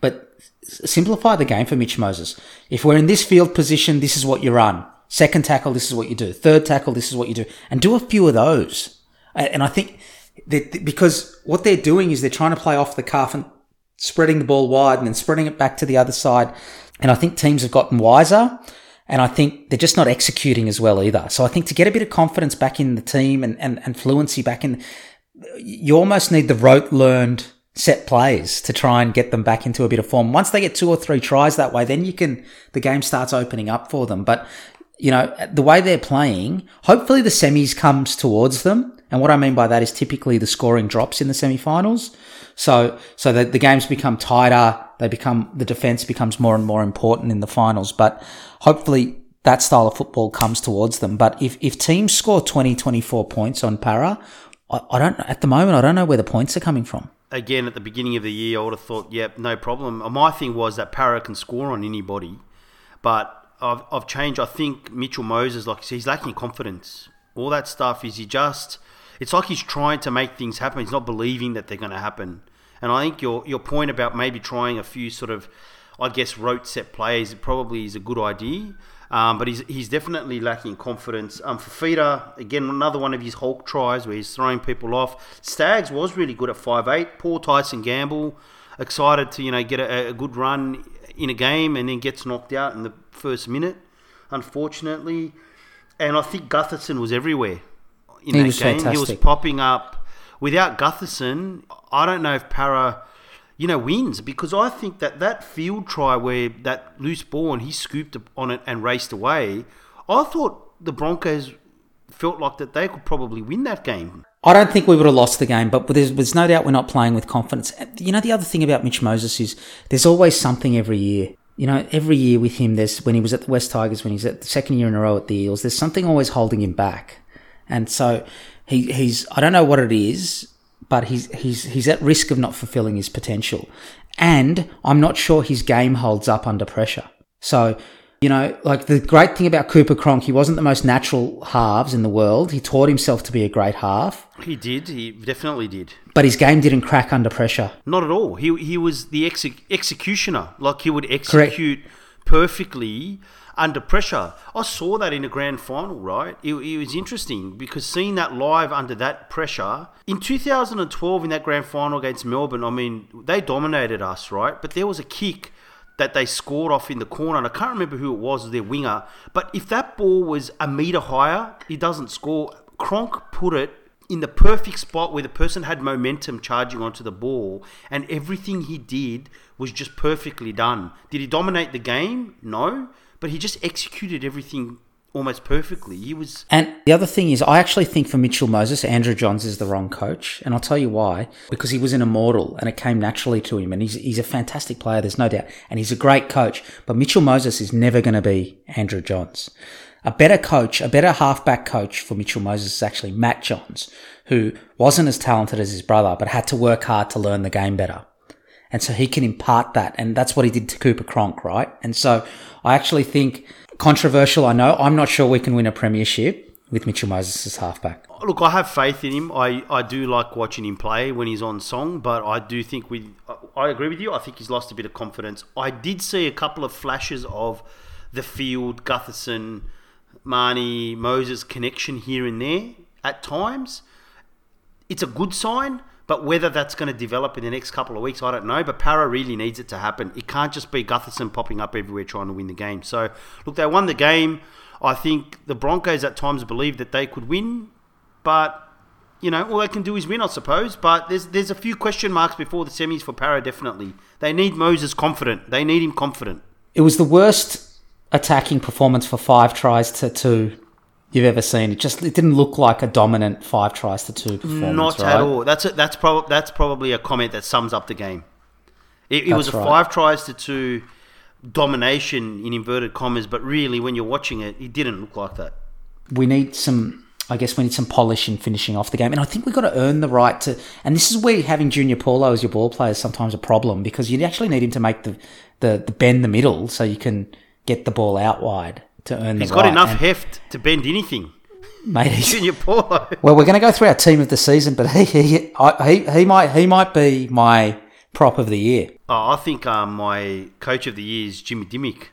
Speaker 2: but simplify the game for Mitch Moses. If we're in this field position, this is what you run. Second tackle, this is what you do. Third tackle, this is what you do, and do a few of those. And I think that because what they're doing is they're trying to play off the cuff and spreading the ball wide and then spreading it back to the other side. And I think teams have gotten wiser. And I think they're just not executing as well either. So I think to get a bit of confidence back in the team and, and, and fluency back in, you almost need the rote learned set plays to try and get them back into a bit of form. Once they get two or three tries that way, then you can, the game starts opening up for them. But, you know, the way they're playing, hopefully the semis comes towards them. And what I mean by that is typically the scoring drops in the semifinals. So, so that the games become tighter. They become, the defense becomes more and more important in the finals. But hopefully that style of football comes towards them. But if, if teams score 20, 24 points on para, I, I don't, at the moment, I don't know where the points are coming from
Speaker 1: again at the beginning of the year, I would have thought, yep, no problem. My thing was that Para can score on anybody, but I've, I've changed. I think Mitchell Moses, like he's lacking confidence. All that stuff is he just. It's like he's trying to make things happen. He's not believing that they're going to happen. And I think your your point about maybe trying a few sort of, I guess, rote set plays probably is a good idea. Um, but he's, he's definitely lacking confidence. Um, Fifita, again, another one of his Hulk tries where he's throwing people off. Staggs was really good at five eight. Poor Tyson Gamble, excited to you know get a, a, good run in a game and then gets knocked out in the first minute, unfortunately. And I think Gutherson was everywhere in
Speaker 2: he
Speaker 1: that
Speaker 2: was
Speaker 1: game.
Speaker 2: Fantastic.
Speaker 1: He was popping up. Without Gutherson, I don't know if Parra you know, wins because I think that that field try where that loose ball and he scooped on it and raced away, I thought the Broncos felt like that they could probably win that game.
Speaker 2: I don't think we would have lost the game, but there's, there's no doubt we're not playing with confidence. You know, the other thing about Mitch Moses is there's always something every year. You know, every year with him, there's when he was at the West Tigers, when he's at the second year in a row at the Eels, there's something always holding him back. And so he, he's, I don't know what it is, but he's he's he's at risk of not fulfilling his potential. And I'm not sure his game holds up under pressure. So, you know, like the great thing about Cooper Cronk, he wasn't the most natural halves in the world. He taught himself to be a great half.
Speaker 1: He did. He definitely did.
Speaker 2: But his game didn't crack under pressure.
Speaker 1: Not at all. He he was the ex- executioner. Like he would execute Correct. Perfectly under pressure. I saw that in the grand final, right? It, it, was interesting because seeing that live under that pressure in 2012 in that grand final against Melbourne, I mean, they dominated us, right? But there was a kick that they scored off in the corner, and I can't remember who it was, their winger. But if that ball was a metre higher, he doesn't score. Cronk put it in the perfect spot where the person had momentum charging onto the ball, and everything he did was just perfectly done. Did he dominate the game? No but he just executed everything almost perfectly. He was.
Speaker 2: And the other thing is, I actually think for Mitchell Moses, Andrew Johns is the wrong coach. And I'll tell you why. Because he was an immortal and it came naturally to him. And he's, he's a fantastic player, there's no doubt. And he's a great coach. But Mitchell Moses is never going to be Andrew Johns. A better coach, a better halfback coach for Mitchell Moses is actually Matt Johns, who wasn't as talented as his brother, but had to work hard to learn the game better. And so he can impart that. And that's what he did to Cooper Cronk, right? And so I actually think controversial, I know. I'm not sure we can win a premiership with Mitchell Moses as halfback.
Speaker 1: Look, I have faith in him. I, I do like watching him play when he's on song, but I do think we. I agree with you. I think he's lost a bit of confidence. I did see a couple of flashes of the field, Gutherson, Mahoney, Moses connection here and there at times. It's a good sign. But whether that's going to develop in the next couple of weeks, I don't know. But Parra really needs it to happen. It can't just be Gutherson popping up everywhere trying to win the game. So, look, they won the game. I think the Broncos at times believed that they could win, but you know all they can do is win, I suppose. But there's there's a few question marks before the semis for Parra. Definitely, they need Moses confident. They need him confident.
Speaker 2: It was the worst attacking performance for five tries to two you've ever seen. It just it didn't look like a dominant five tries to two performance.
Speaker 1: Not
Speaker 2: right?
Speaker 1: at all. That's a, that's probably that's probably a comment that sums up the game. It, it was a right. five tries to two domination in inverted commas, but really, when you're watching it, it didn't look like that.
Speaker 2: We need some. I guess we need some polish in finishing off the game, and I think we've got to earn the right to. And this is where having Junior Paulo as your ball player is sometimes a problem because you actually need him to make the, the, the bend the middle so you can get the ball out wide to earn
Speaker 1: He's
Speaker 2: the
Speaker 1: got
Speaker 2: right.
Speaker 1: enough
Speaker 2: And,
Speaker 1: heft to bend anything.
Speaker 2: mate. he's-
Speaker 1: Junior Paulo.
Speaker 2: well, we're going to go through our team of the season, but he he, I, he he might he might be my prop of the year.
Speaker 1: Oh, I think um, my coach of the year is Jimmy Dymock.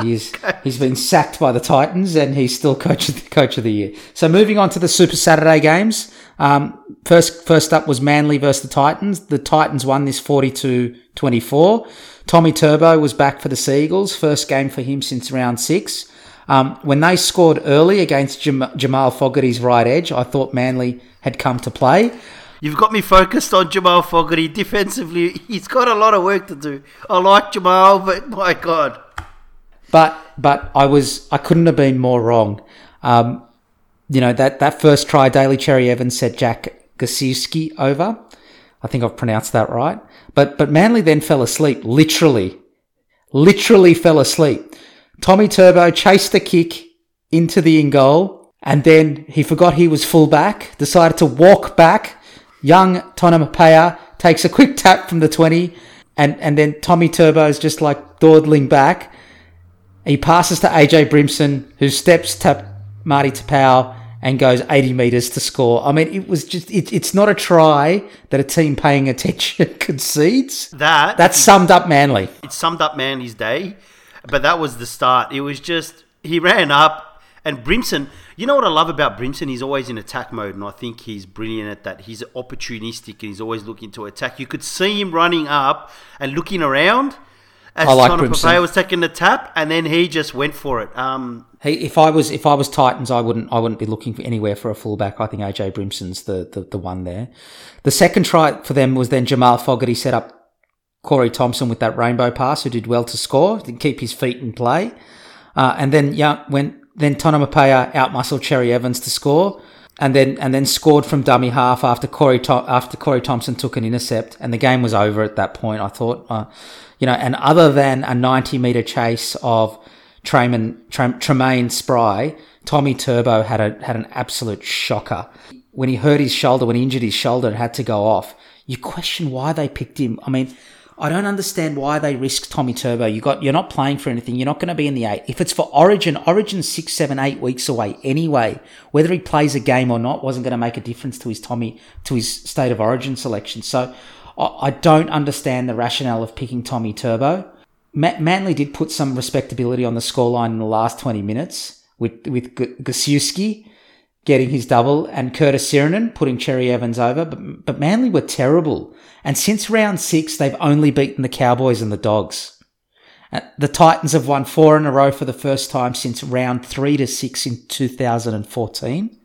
Speaker 2: He is, he's been sacked by the Titans and he's still coach of the, coach of the year. So moving on to the Super Saturday games. Um, first, first up was Manly versus the Titans. The Titans won this 42-24. Tommy Turbo was back for the Seagulls. First game for him since round six. Um, when they scored early against Jam- Jamal Fogarty's right edge, I thought Manly had come to play.
Speaker 1: You've got me focused on Jamal Fogarty defensively. He's got a lot of work to do. I like Jamal, but my God.
Speaker 2: But but I was I couldn't have been more wrong. Um, you know that that first try, Daly Cherry Evans set Jack Gosiewski over. I think I've pronounced that right. But but Manly then fell asleep, literally, literally fell asleep. Tommy Turbo chased the kick into the in goal, and then he forgot he was full back, decided to walk back. Young Tonumaipea takes a quick tap from the 20, and, and then Tommy Turbo is just like dawdling back. He passes to AJ Brimson, who steps to Marty Taupau and goes 80 metres to score. I mean, it was just, it, it's not a try that a team paying attention concedes.
Speaker 1: That
Speaker 2: That summed up Manly.
Speaker 1: it summed up Manly's day, but that was the start. It was just he ran up and Brimson. You know what I love about Brimson? He's always in attack mode, and I think he's brilliant at that. He's opportunistic and he's always looking to attack. You could see him running up and looking around as
Speaker 2: I like Brimson.
Speaker 1: Papaya was taking the tap, and then he just went for it. Um,
Speaker 2: Hey, if I was if I was Titans, I wouldn't I wouldn't be looking for anywhere for a fullback. I think AJ Brimson's the, the the one there. The second try for them was then Jamal Fogarty set up Corey Thompson with that rainbow pass, who did well to score, didn't keep his feet in play, uh, and then yeah, when then Tonumaipea outmuscled Cherry Evans to score, and then and then scored from dummy half after Corey after Corey Thompson took an intercept, and the game was over at that point. I thought, uh, you know, and other than a ninety meter chase of Tremaine, Trem- Tremaine Spry, Tommy Turbo had a had an absolute shocker. When he hurt his shoulder, when he injured his shoulder and had to go off, you question why they picked him. I mean, I don't understand why they risked Tommy Turbo. You got you're not playing for anything. You're not going to be in the eight. If it's for Origin, Origin's six, seven, eight weeks away anyway. Whether he plays a game or not wasn't going to make a difference to his Tommy to his state of Origin selection. So I, I don't understand the rationale of picking Tommy Turbo. Ma- Manly did put some respectability on the scoreline in the last 20 minutes with, with G- Gosiewski getting his double and Curtis Sironen putting Cherry Evans over, but, but Manly were terrible. And since round six, they've only beaten the Cowboys and the Dogs. Uh, The Titans have won four in a row for the first time since round three to six in 2014.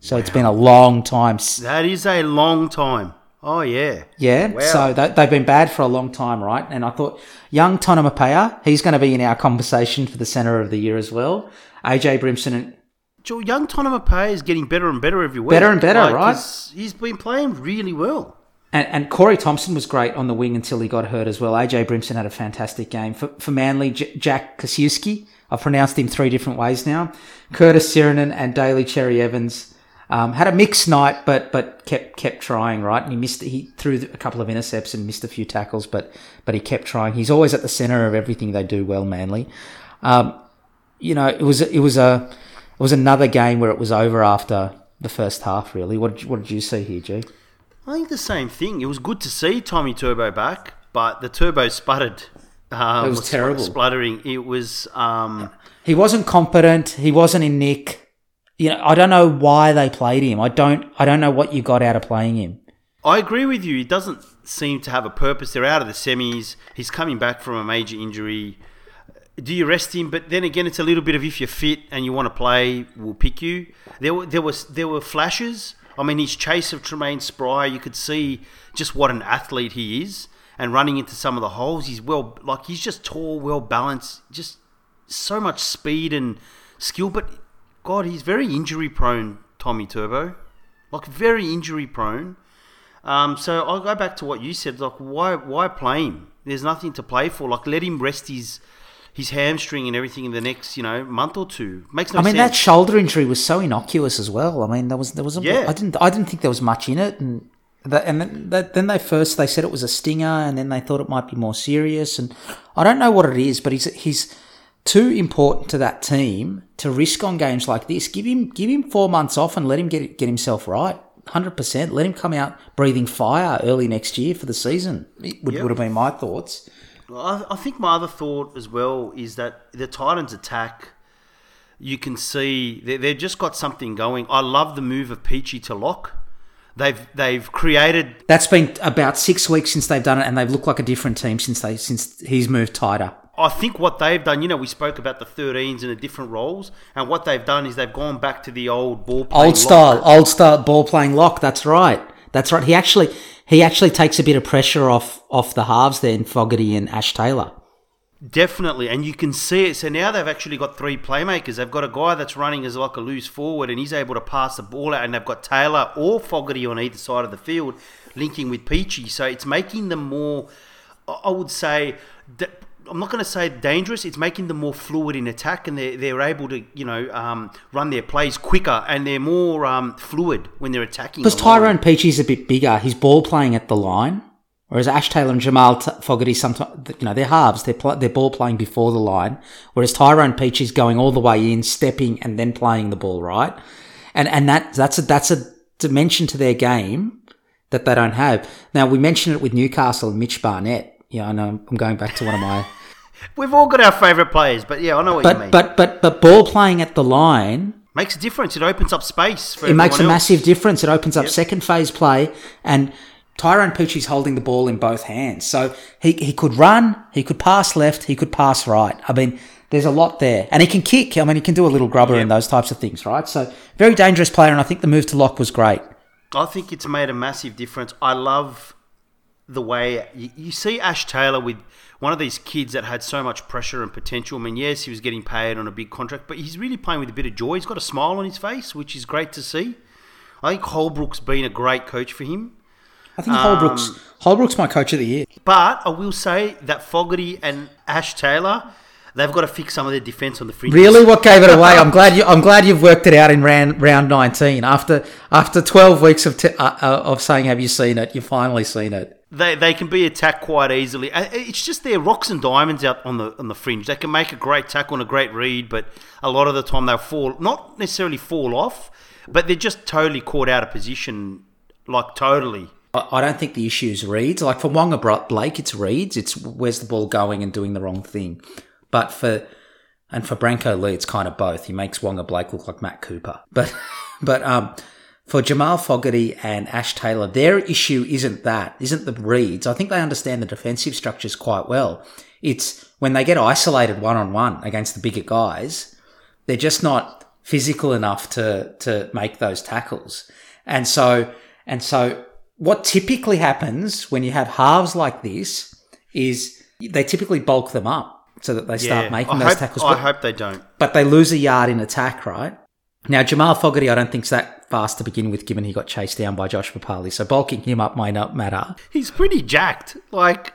Speaker 2: So it's been a long time.
Speaker 1: that is a long time. Oh yeah,
Speaker 2: Yeah,
Speaker 1: Wow.
Speaker 2: so they, they've been bad for a long time, right? And I thought young Tonumaipea, he's going to be in our conversation for the centre of the year as well. AJ Brimson, and
Speaker 1: Joe, young Tonumaipea is getting better and better every week.
Speaker 2: Better and better, right?
Speaker 1: He's, he's been playing really well.
Speaker 2: and, and Corey Thompson was great on the wing until he got hurt as well. AJ Brimson had a fantastic game. For, for Manly, J- Jack Kasiewski, I've pronounced him three different ways now. Curtis Sironen and Daly Cherry Evans um, had a mixed night, but but kept kept trying, right? And he missed he threw a couple of intercepts and missed a few tackles, but but he kept trying. He's always at the centre of everything they do well, Manly. Um, you know, it was it was a was another game where it was over after the first half. Really, what did you, what did you see here, G?
Speaker 1: I think the same thing. It was good to see Tommy Turbo back, but the turbo sputtered. Um,
Speaker 2: It was terrible.
Speaker 1: Spluttering. It was. Um,
Speaker 2: He wasn't competent. He wasn't in nick. You know, I don't know why they played him. I don't. I don't know what you got out of playing him.
Speaker 1: I agree with you. He doesn't seem to have a purpose. They're out of the semis. He's coming back from a major injury. Do you rest him? But then again, it's a little bit of if you're fit and you want to play, we'll pick you. There were there was there were flashes. I mean, his chase of Tremaine Spry, you could see just what an athlete he is, and running into some of the holes. He's well, like he's just tall, well balanced, just so much speed and skill. But God, he's very injury prone, Tommy Turbo, like very injury prone. Um, so I'll go back to what you said. Like, why why play him? There's nothing to play for. Like, let him rest his his hamstring and everything in the next you know month or two. Makes no
Speaker 2: I mean,
Speaker 1: sense.
Speaker 2: that shoulder injury was so innocuous as well. I mean, there was there was a,
Speaker 1: Yeah.
Speaker 2: I didn't I didn't think there was much in it, and that, and then, that, then they first they said it was a stinger, and then they thought it might be more serious, and I don't know what it is, but he's he's too important to that team to risk on games like this. Give him give him four months off and let him get get himself right. Hundred percent. Let him come out breathing fire early next year for the season. It would,
Speaker 1: Yep.
Speaker 2: would have been my thoughts.
Speaker 1: I, I think my other thought as well is that the Titans attack. You can see they, they've just got something going. I love the move of Peachey to lock. They've they've created
Speaker 2: That's been about six weeks since they've done it, and they've looked like a different team since they since he's moved tighter.
Speaker 1: I think what they've done, you know, we spoke about the 13s and the different roles, and what they've done is they've gone back to the old ball playing
Speaker 2: Old style, old style ball playing lock. That's right. That's right. He actually he actually takes a bit of pressure off off the halves there in Fogarty and Ash Taylor.
Speaker 1: Definitely, and you can see it. So now they've actually got three playmakers. They've got a guy that's running as like a loose forward, and he's able to pass the ball out. And they've got Taylor or Fogarty on either side of the field, linking with Peachey. So it's making them more. I would say. I'm not going to say dangerous. It's making them more fluid in attack, and they're, they're able to, you know, um, run their plays quicker, and they're more um, fluid when they're attacking.
Speaker 2: Because
Speaker 1: the.
Speaker 2: Tyrone Peachey's a bit bigger, he's ball playing at the line, whereas Ash Taylor and Jamal Fogarty sometimes, you know, they're halves. They're pl- they're ball playing before the line, whereas Tyrone Peachey's going all the way in, stepping and then playing the ball right, and and that that's a that's a dimension to their game that they don't have. Now we mentioned it with Newcastle and Mitch Barnett. Yeah, I know I'm going back to one of my.
Speaker 1: We've all got our favourite players, but yeah, I know what you mean.
Speaker 2: But but but but ball playing at the line
Speaker 1: Makes a difference. It opens up space. For
Speaker 2: it makes a
Speaker 1: else.
Speaker 2: massive difference. It opens up
Speaker 1: Yep.
Speaker 2: second phase play, and Tyrone Peachey's holding the ball in both hands, so he he could run, he could pass left, he could pass right. I mean, there's a lot there, and he can kick. I mean, he can do a little grubber and those types of things, right? So very dangerous player, and I think the move to lock was great.
Speaker 1: I think it's made a massive difference. I love the way you, you see Ash Taylor with one of these kids that had so much pressure and potential. I mean, yes, he was getting paid on a big contract, but he's really playing with a bit of joy. He's got a smile on his face, which is great to see. I think Holbrook's been a great coach for him.
Speaker 2: I think Holbrook's um, Holbrook's my coach of the year.
Speaker 1: But I will say that Fogarty and Ash Taylor, they've got to fix some of their defence on the fringes.
Speaker 2: Really, what gave it away? I'm glad you. I'm glad you've worked it out in round round 19. After after 12 weeks of t- uh, uh, of saying, "Have you seen it?" You've finally seen it.
Speaker 1: They, they can be attacked quite easily. Uh, It's just they're rocks and diamonds out on the on the fringe. They can make a great tackle and a great read, but a lot of the time they'll fall, not necessarily fall off, but they're just totally caught out of position, like totally.
Speaker 2: I don't think the issue is reads. Like for Waqa Blake, it's reads. It's where's the ball going and doing the wrong thing. But for and for Brenko Lee, it's kind of both. He makes Waqa Blake look like Matt Cooper. But but um, for Jamal Fogarty and Ash Taylor, their issue isn't that, isn't the reads. I think they understand the defensive structures quite well. It's when they get isolated one on one against the bigger guys, they're just not physical enough to to make those tackles. And so and so what typically happens when you have halves like this is they typically bulk them up so that they start making
Speaker 1: I
Speaker 2: those
Speaker 1: hope,
Speaker 2: tackles.
Speaker 1: I
Speaker 2: But,
Speaker 1: hope they don't.
Speaker 2: but they lose a yard in attack, right? Now Jamal Fogarty, I don't think's that fast to begin with, given he got chased down by Josh Papalii. So bulking him up might not matter.
Speaker 1: He's pretty jacked. Like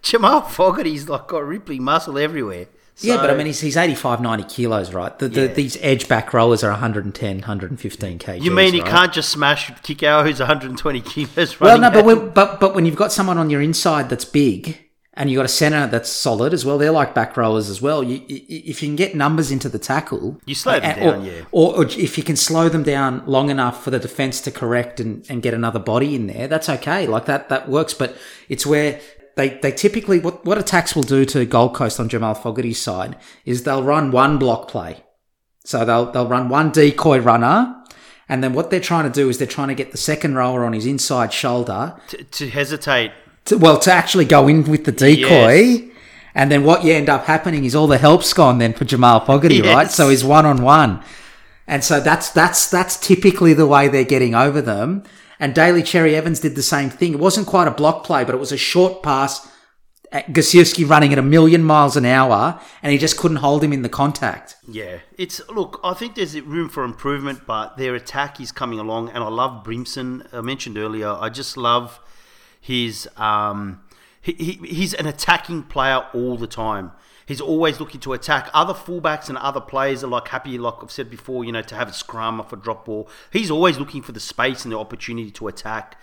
Speaker 1: Jamal Fogarty's like got rippling muscle everywhere.
Speaker 2: yeah, but I mean, he's, he's 85, 90 kilos, right? The, the,
Speaker 1: Yeah.
Speaker 2: These edge back rollers are 110, 115 kgs.
Speaker 1: you mean he
Speaker 2: right?
Speaker 1: can't just smash Kikau, who's 120 kilos?
Speaker 2: Well, no, but when, but but when you've got someone on your inside that's big, and you've got a centre that's solid as well, they're like back rowers as well. You, you, if you can get numbers into the tackle,
Speaker 1: You slow them
Speaker 2: and-
Speaker 1: down,
Speaker 2: or,
Speaker 1: yeah.
Speaker 2: Or, or if you can slow them down long enough for the defence to correct and, and get another body in there, that's okay. Like that that works. But it's where they, they typically what what attacks will do to Gold Coast on Jamal Fogarty's side is they'll run one block play. So they'll they'll run one decoy runner. And then what they're trying to do is they're trying to get the second rower on his inside shoulder
Speaker 1: to, to hesitate.
Speaker 2: To, well, to actually go in with the decoy.
Speaker 1: Yes.
Speaker 2: And then what you end up happening is all the help's gone then for Jamal Fogarty,
Speaker 1: Yes.
Speaker 2: right? So he's one on one. And so that's, that's, that's typically the way they're getting over them. And Daly Cherry Evans did the same thing. It wasn't quite a block play, but it was a short pass. Gosiewski running at a million miles an hour, and he just couldn't hold him in the contact.
Speaker 1: Yeah, it's look. I think there's room for improvement, but their attack is coming along, and I love Brimson. I mentioned earlier. I just love his. Um, he, he, he's an attacking player all the time. He's always looking to attack. Other fullbacks and other players are like happy, like I've said before, you know, to have a scrum off a drop ball. He's always looking for the space and the opportunity to attack,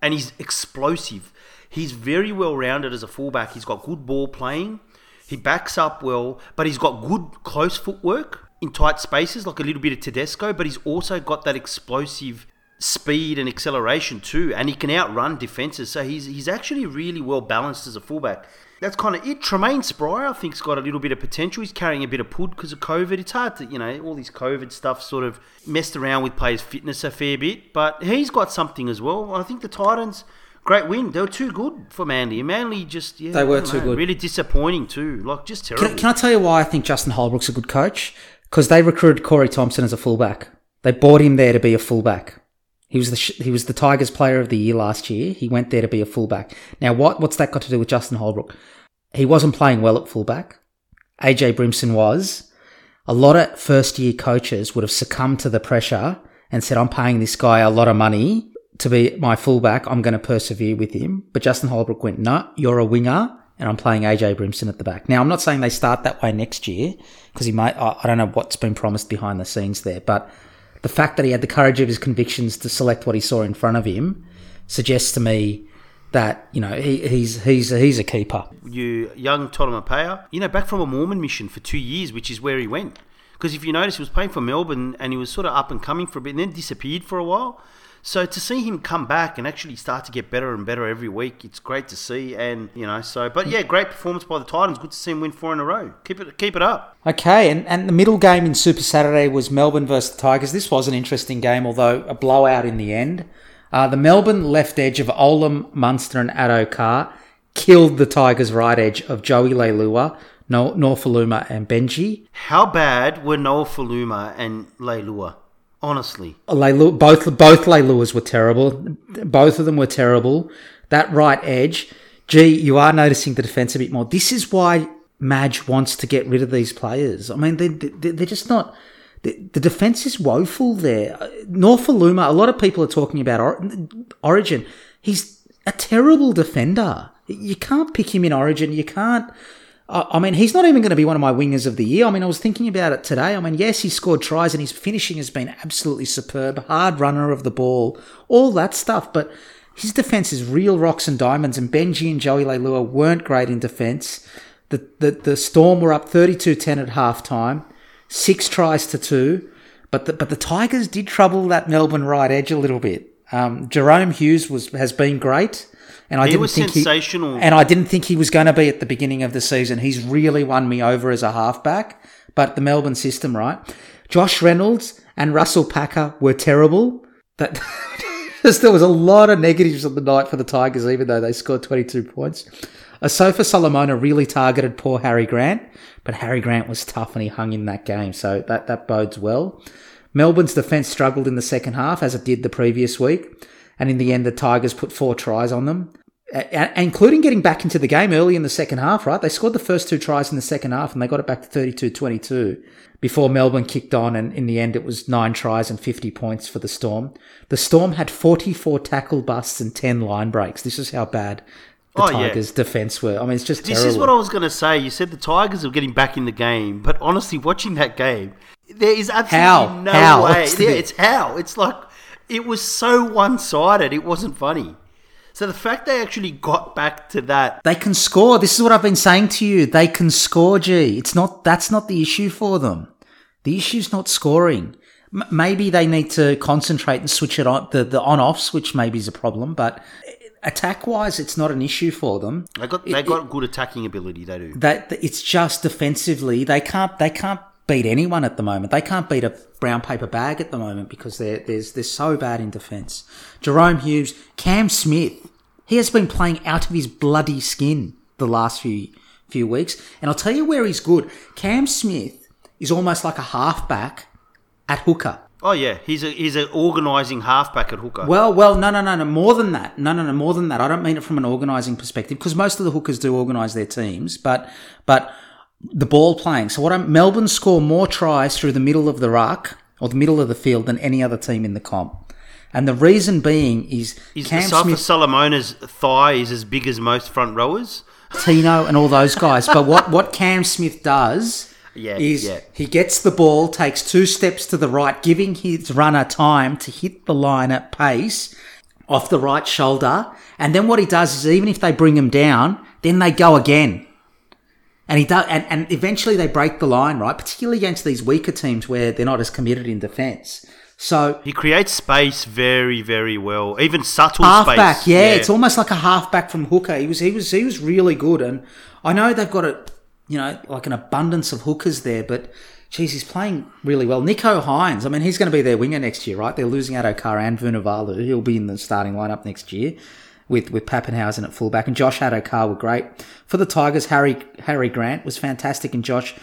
Speaker 1: and he's explosive. He's very well rounded as a fullback. He's got good ball playing. He backs up well, but he's got good close footwork in tight spaces, like a little bit of Tedesco. But he's also got that explosive speed and acceleration too, and he can outrun defenses. So he's he's actually really well balanced as a fullback. That's kind of it. Tremaine Spryer, I think, has got a little bit of potential. He's carrying a bit of pud because of COVID. It's hard to, you know, all this COVID stuff sort of messed around with players' fitness a fair bit, but he's got something as well. I think the Titans great win. They were too good for Manly. And Manly just yeah,
Speaker 2: They were too
Speaker 1: know,
Speaker 2: good.
Speaker 1: Really disappointing too. Like just terrible.
Speaker 2: Can, can I tell you why I think Justin Holbrook's a good coach? Because they recruited Corey Thompson as a fullback. They bought him there to be a fullback. He was the he was the Tigers Player of the Year last year. He went there to be a fullback. Now, what what's that got to do with Justin Holbrook? He wasn't playing well at fullback. AJ Brimson was. A lot of first year coaches would have succumbed to the pressure and said, "I'm paying this guy a lot of money to be my fullback. I'm going to persevere with him." But Justin Holbrook went, "No, you're a winger." And I'm playing AJ Brimson at the back. Now, I'm not saying they start that way next year because he might. I don't know what's been promised behind the scenes there, but the fact that he had the courage of his convictions to select what he saw in front of him suggests to me that you know he, he's he's he's a keeper.
Speaker 1: you young Totamapaya, you know, back from a Mormon mission for two years, which is where he went. Because if you notice, he was playing for Melbourne and he was sort of up and coming for a bit and then disappeared for a while. So to see him come back and actually start to get better and better every week, it's great to see. And you know, so but yeah, great performance by the Titans. Good to see him win four in a row. Keep it, keep it up.
Speaker 2: Okay, and, and the middle game in Super Saturday was Melbourne versus the Tigers. This was an interesting game, although a blowout in the end. Uh, the Melbourne left edge of Olam, Munster, and Addo Carr killed the Tigers' right edge of Joey Leilua, no- Nofoaluma, and Benji.
Speaker 1: How bad were Nofoaluma and Leilua? Honestly,
Speaker 2: Leilu- both both Leiluas were terrible. Both of them were terrible. That right edge, gee, you are noticing the defense a bit more. This is why Madge wants to get rid of these players. I mean, they, they, they're just not. The, defense is woeful there. Nofoaluma, a lot of people are talking about Origin. He's a terrible defender. You can't pick him in Origin. You can't. I mean, he's not even going to be one of my wingers of the year. I mean, I was thinking about it today. I mean, yes, he scored tries and his finishing has been absolutely superb. Hard runner of the ball, all that stuff. But his defense is real rocks and diamonds. And Benji and Joey Leilua weren't great in defense. The, the, the Storm were up 32-10 at halftime, six tries to two. But the, but the Tigers did trouble that Melbourne right edge a little bit. Um, Jahrome Hughes was has been great, and I
Speaker 1: He
Speaker 2: didn't
Speaker 1: was
Speaker 2: think
Speaker 1: sensational.
Speaker 2: He, and I didn't think he was going to be at the beginning of the season. He's really won me over as a halfback. But the Melbourne system, right? Josh Reynolds and Russell Packer were terrible. That there was a lot of negatives on the night for the Tigers, even though they scored 22 points. Asofa Solomona really targeted poor Harry Grant, but Harry Grant was tough and he hung in that game, so that, that bodes well. Melbourne's defence struggled in the second half, as it did the previous week, and in the end, the Tigers put four tries on them, including getting back into the game early in the second half, right? They scored the first two tries in the second half and they got it back to 32 22 before Melbourne kicked on, and in the end, it was nine tries and 50 points for the Storm. The Storm had 44 tackle busts and 10 line breaks. This is how bad the
Speaker 1: Oh, yeah.
Speaker 2: Tigers' defence were. I mean, it's just
Speaker 1: This
Speaker 2: terrible.
Speaker 1: is what I was going to say. You said the Tigers are getting back in the game, but honestly, watching that game, there is absolutely
Speaker 2: How?
Speaker 1: no
Speaker 2: How?
Speaker 1: way. Yeah, it's how. It's like it was so one-sided. It wasn't funny. So the fact they actually got back to that,
Speaker 2: They can score. This is what I've been saying to you. They can score, G. It's not, that's not the issue for them. The issue's not scoring. M- maybe they need to concentrate and switch it on, the, the on off switch maybe is a problem, but attack wise, it's not an issue for them.
Speaker 1: they got they got good attacking ability. They do.
Speaker 2: That, it's just defensively. They can't, they can't beat anyone at the moment. They can't beat a brown paper bag at the moment because they're, there's, they're so bad in defense. Jahrome Hughes, Cam Smith, he has been playing out of his bloody skin the last few few weeks. And I'll tell you where he's good. Cam Smith is almost like a halfback at hooker.
Speaker 1: Oh yeah, he's a he's an organising halfback at hooker.
Speaker 2: Well, well, no, no, no, no, more than that. No, no, no, more than that. I don't mean it from an organising perspective because most of the hookers do organise their teams, but but the ball playing. So what I'm Melbourne score more tries through the middle of the ruck or the middle of the field than any other team in the comp. And the reason being is
Speaker 1: is
Speaker 2: Cam
Speaker 1: Safa
Speaker 2: Smith,
Speaker 1: Solomona's thigh is as big as most front rowers.
Speaker 2: Tino, and all those guys. But what what Cam Smith does
Speaker 1: Yeah,
Speaker 2: is
Speaker 1: yeah.
Speaker 2: he gets the ball, takes two steps to the right, giving his runner time to hit the line at pace off the right shoulder. And then what he does is even if they bring him down, then they go again. And he does, and, and eventually they break the line, right? Particularly against these weaker teams where they're not as committed in defence. So
Speaker 1: He creates space very very well. Even subtle
Speaker 2: halfback,
Speaker 1: space.
Speaker 2: yeah, it's almost like a halfback from hooker. He was he was he was really good, and I know they've got a you know like an abundance of hookers there, but geez, he's playing really well. Nicho Hynes, I mean, he's going to be their winger next year, right? They're losing out Okara and Vunivalu. He'll be in the starting lineup next year. With with Papenhuyzen at fullback, and Josh Addo-Carr were great for the Tigers. Harry Harry Grant was fantastic, and Josh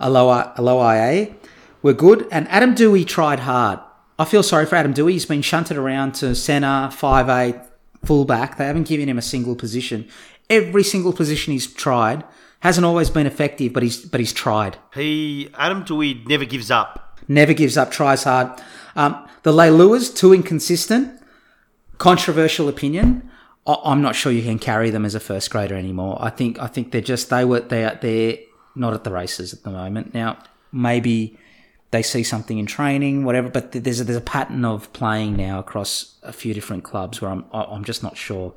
Speaker 2: Aloa Aloiai were good, and Adam Doueihi tried hard. I feel sorry for Adam Doueihi. He's been shunted around to centre, five eight, fullback. They haven't given him a single position. Every single position he's tried hasn't always been effective, but he's but he's tried.
Speaker 1: He Adam Doueihi never gives up.
Speaker 2: Never gives up, tries hard. Um, the Leiluas, too inconsistent. Controversial opinion. I'm not sure you can carry them as a first grader anymore. I think I think they're just they were they are they're not at the races at the moment. Now maybe they see something in training, whatever. But there's a, there's a pattern of playing now across a few different clubs where I'm I'm just not sure.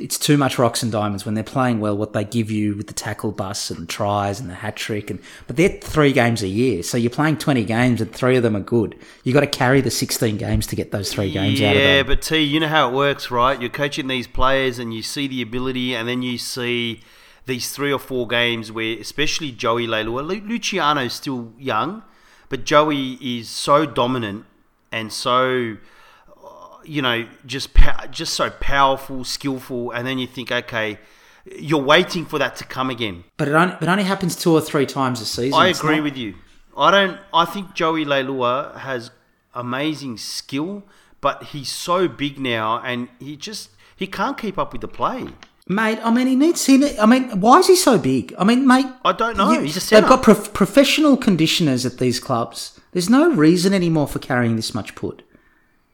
Speaker 2: It's too much rocks and diamonds when they're playing well. What they give you with the tackle bus and the tries and the hat trick, and but they're three games a year, so you're playing twenty games and three of them are good. You got to carry the sixteen games to get those three games out of
Speaker 1: Yeah, but T, you know how it works, right? You're coaching these players and you see the ability, and then you see these three or four games where, especially Joey Leilua, Lu- Luciano's still young, but Joey is so dominant and so, you know, just pow- just so powerful, skillful, and then you think, okay, you're waiting for that to come again.
Speaker 2: But it only, it only happens two or three times a season.
Speaker 1: I agree
Speaker 2: not-
Speaker 1: with you. I don't. I think Joey Leilua has amazing skill, but he's so big now, and he just he can't keep up with the play.
Speaker 2: Mate, I mean, he needs. He, I mean, why is he so big? I mean, mate,
Speaker 1: I don't know.
Speaker 2: you- they've got prof- professional conditioners at these clubs. There's no reason anymore for carrying this much put.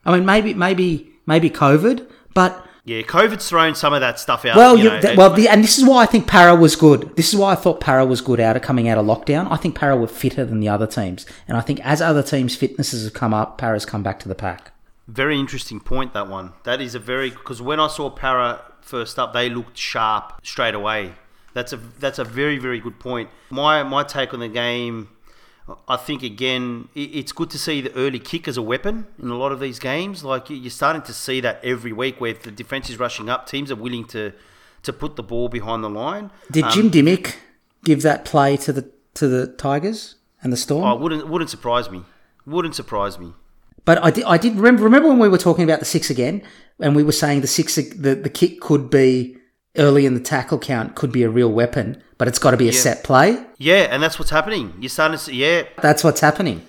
Speaker 2: I mean, maybe, maybe, maybe COVID, but
Speaker 1: yeah, COVID's thrown some of that stuff out.
Speaker 2: well,
Speaker 1: you know,
Speaker 2: th- well, the, and this is why I think Parra was good. This is why I thought Parra was good out of coming out of lockdown. I think Parra were fitter than the other teams, and I think as other teams' fitnesses have come up, Parra's come back to the pack.
Speaker 1: very interesting point. That one. That is a very because when I saw Parra first up, they looked sharp straight away. That's a that's a very very good point. My my take on the game. I think again, it's good to see the early kick as a weapon in a lot of these games. Like you- you're starting to see that every week, where the defense is rushing up, teams are willing to to put the ball behind the line.
Speaker 2: Did
Speaker 1: Um,
Speaker 2: Jim Dymock give that play to the to the Tigers and the Storm?
Speaker 1: Oh, wouldn't wouldn't surprise me. Wouldn't surprise me.
Speaker 2: But I did, I did remember, remember when we were talking about the six again, and we were saying the six, the, the kick could be early in the tackle count, could be a real weapon, but it's got to be a set play.
Speaker 1: Yeah, and that's what's happening. You're starting to see. Yeah,
Speaker 2: That's what's happening.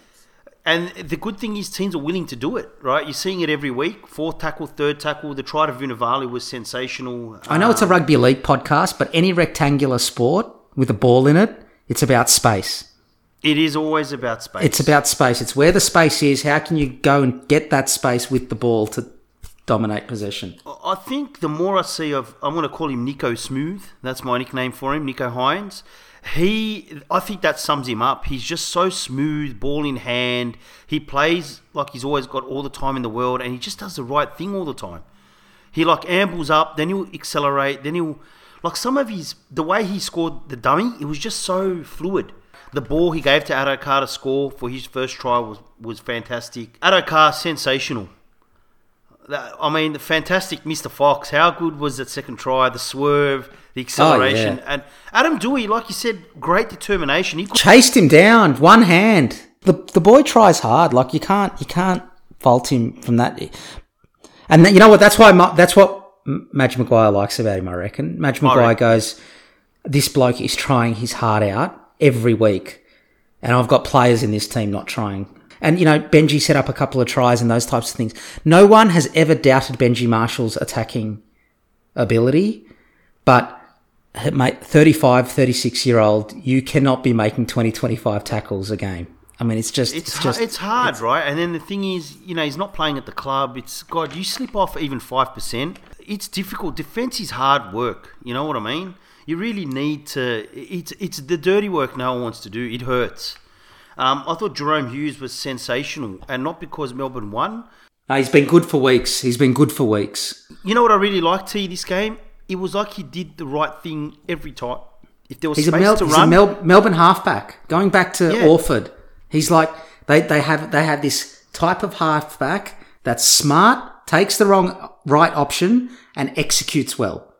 Speaker 1: And the good thing is teams are willing to do it, right? You're seeing it every week. Fourth tackle, third tackle. The try to Vunivalu was sensational.
Speaker 2: I know it's a um, rugby league podcast, but any rectangular sport with a ball in it, it's about space.
Speaker 1: It is always about space.
Speaker 2: It's about space. It's where the space is. How can you go and get that space with the ball to dominate possession?
Speaker 1: I think the more I see of, I'm going to call him Nico Smooth. That's my nickname for him, Nicho Hynes. He, I think that sums him up. He's just so smooth, ball in hand. He plays like he's always got all the time in the world, and he just does the right thing all the time. He like ambles up, then he'll accelerate, then he'll like some of his the way he scored the dummy. It was just so fluid. The ball he gave to Addo-Carr to score for his first try was was fantastic. Addo-Carr sensational. I mean, the fantastic Mr. Fox. How good was that second try? The swerve, the acceleration, oh,
Speaker 2: yeah.
Speaker 1: and Adam Doueihi, like you said, great determination. He could,
Speaker 2: Chased him down, one hand. The the boy tries hard. Like you can't you can't fault him from that. And that, you know what? That's why Ma- that's what Madge Maguire likes about him. I reckon Madge Maguire
Speaker 1: reckon.
Speaker 2: goes, "This bloke is trying his heart out every week, and I've got players in this team not trying." And you know, Benji set up a couple of tries and those types of things. No one has ever doubted Benji Marshall's attacking ability, but mate, 35, 36 year old, you cannot be making 20, 25 tackles a game. I mean, it's just,
Speaker 1: it's
Speaker 2: it's, just,
Speaker 1: it's hard, right? And then the thing is, you know, he's not playing at the club. It's God, you slip off even five percent. It's difficult. Defense is hard work. You know what I mean? You really need to. It's it's the dirty work no one wants to do. It hurts. Um, I thought Jahrome Hughes was sensational, and not because Melbourne won.
Speaker 2: No, he's been good for weeks. He's been good for weeks.
Speaker 1: You know what I really liked to this game? It was like he did the right thing every time. If there was
Speaker 2: He's a,
Speaker 1: space
Speaker 2: Mel-
Speaker 1: to
Speaker 2: he's
Speaker 1: run,
Speaker 2: a Mel- Melbourne halfback. Going back to
Speaker 1: Yeah.
Speaker 2: Orford, he's like they, they have they have this type of halfback that's smart, takes the wrong right option, and executes well.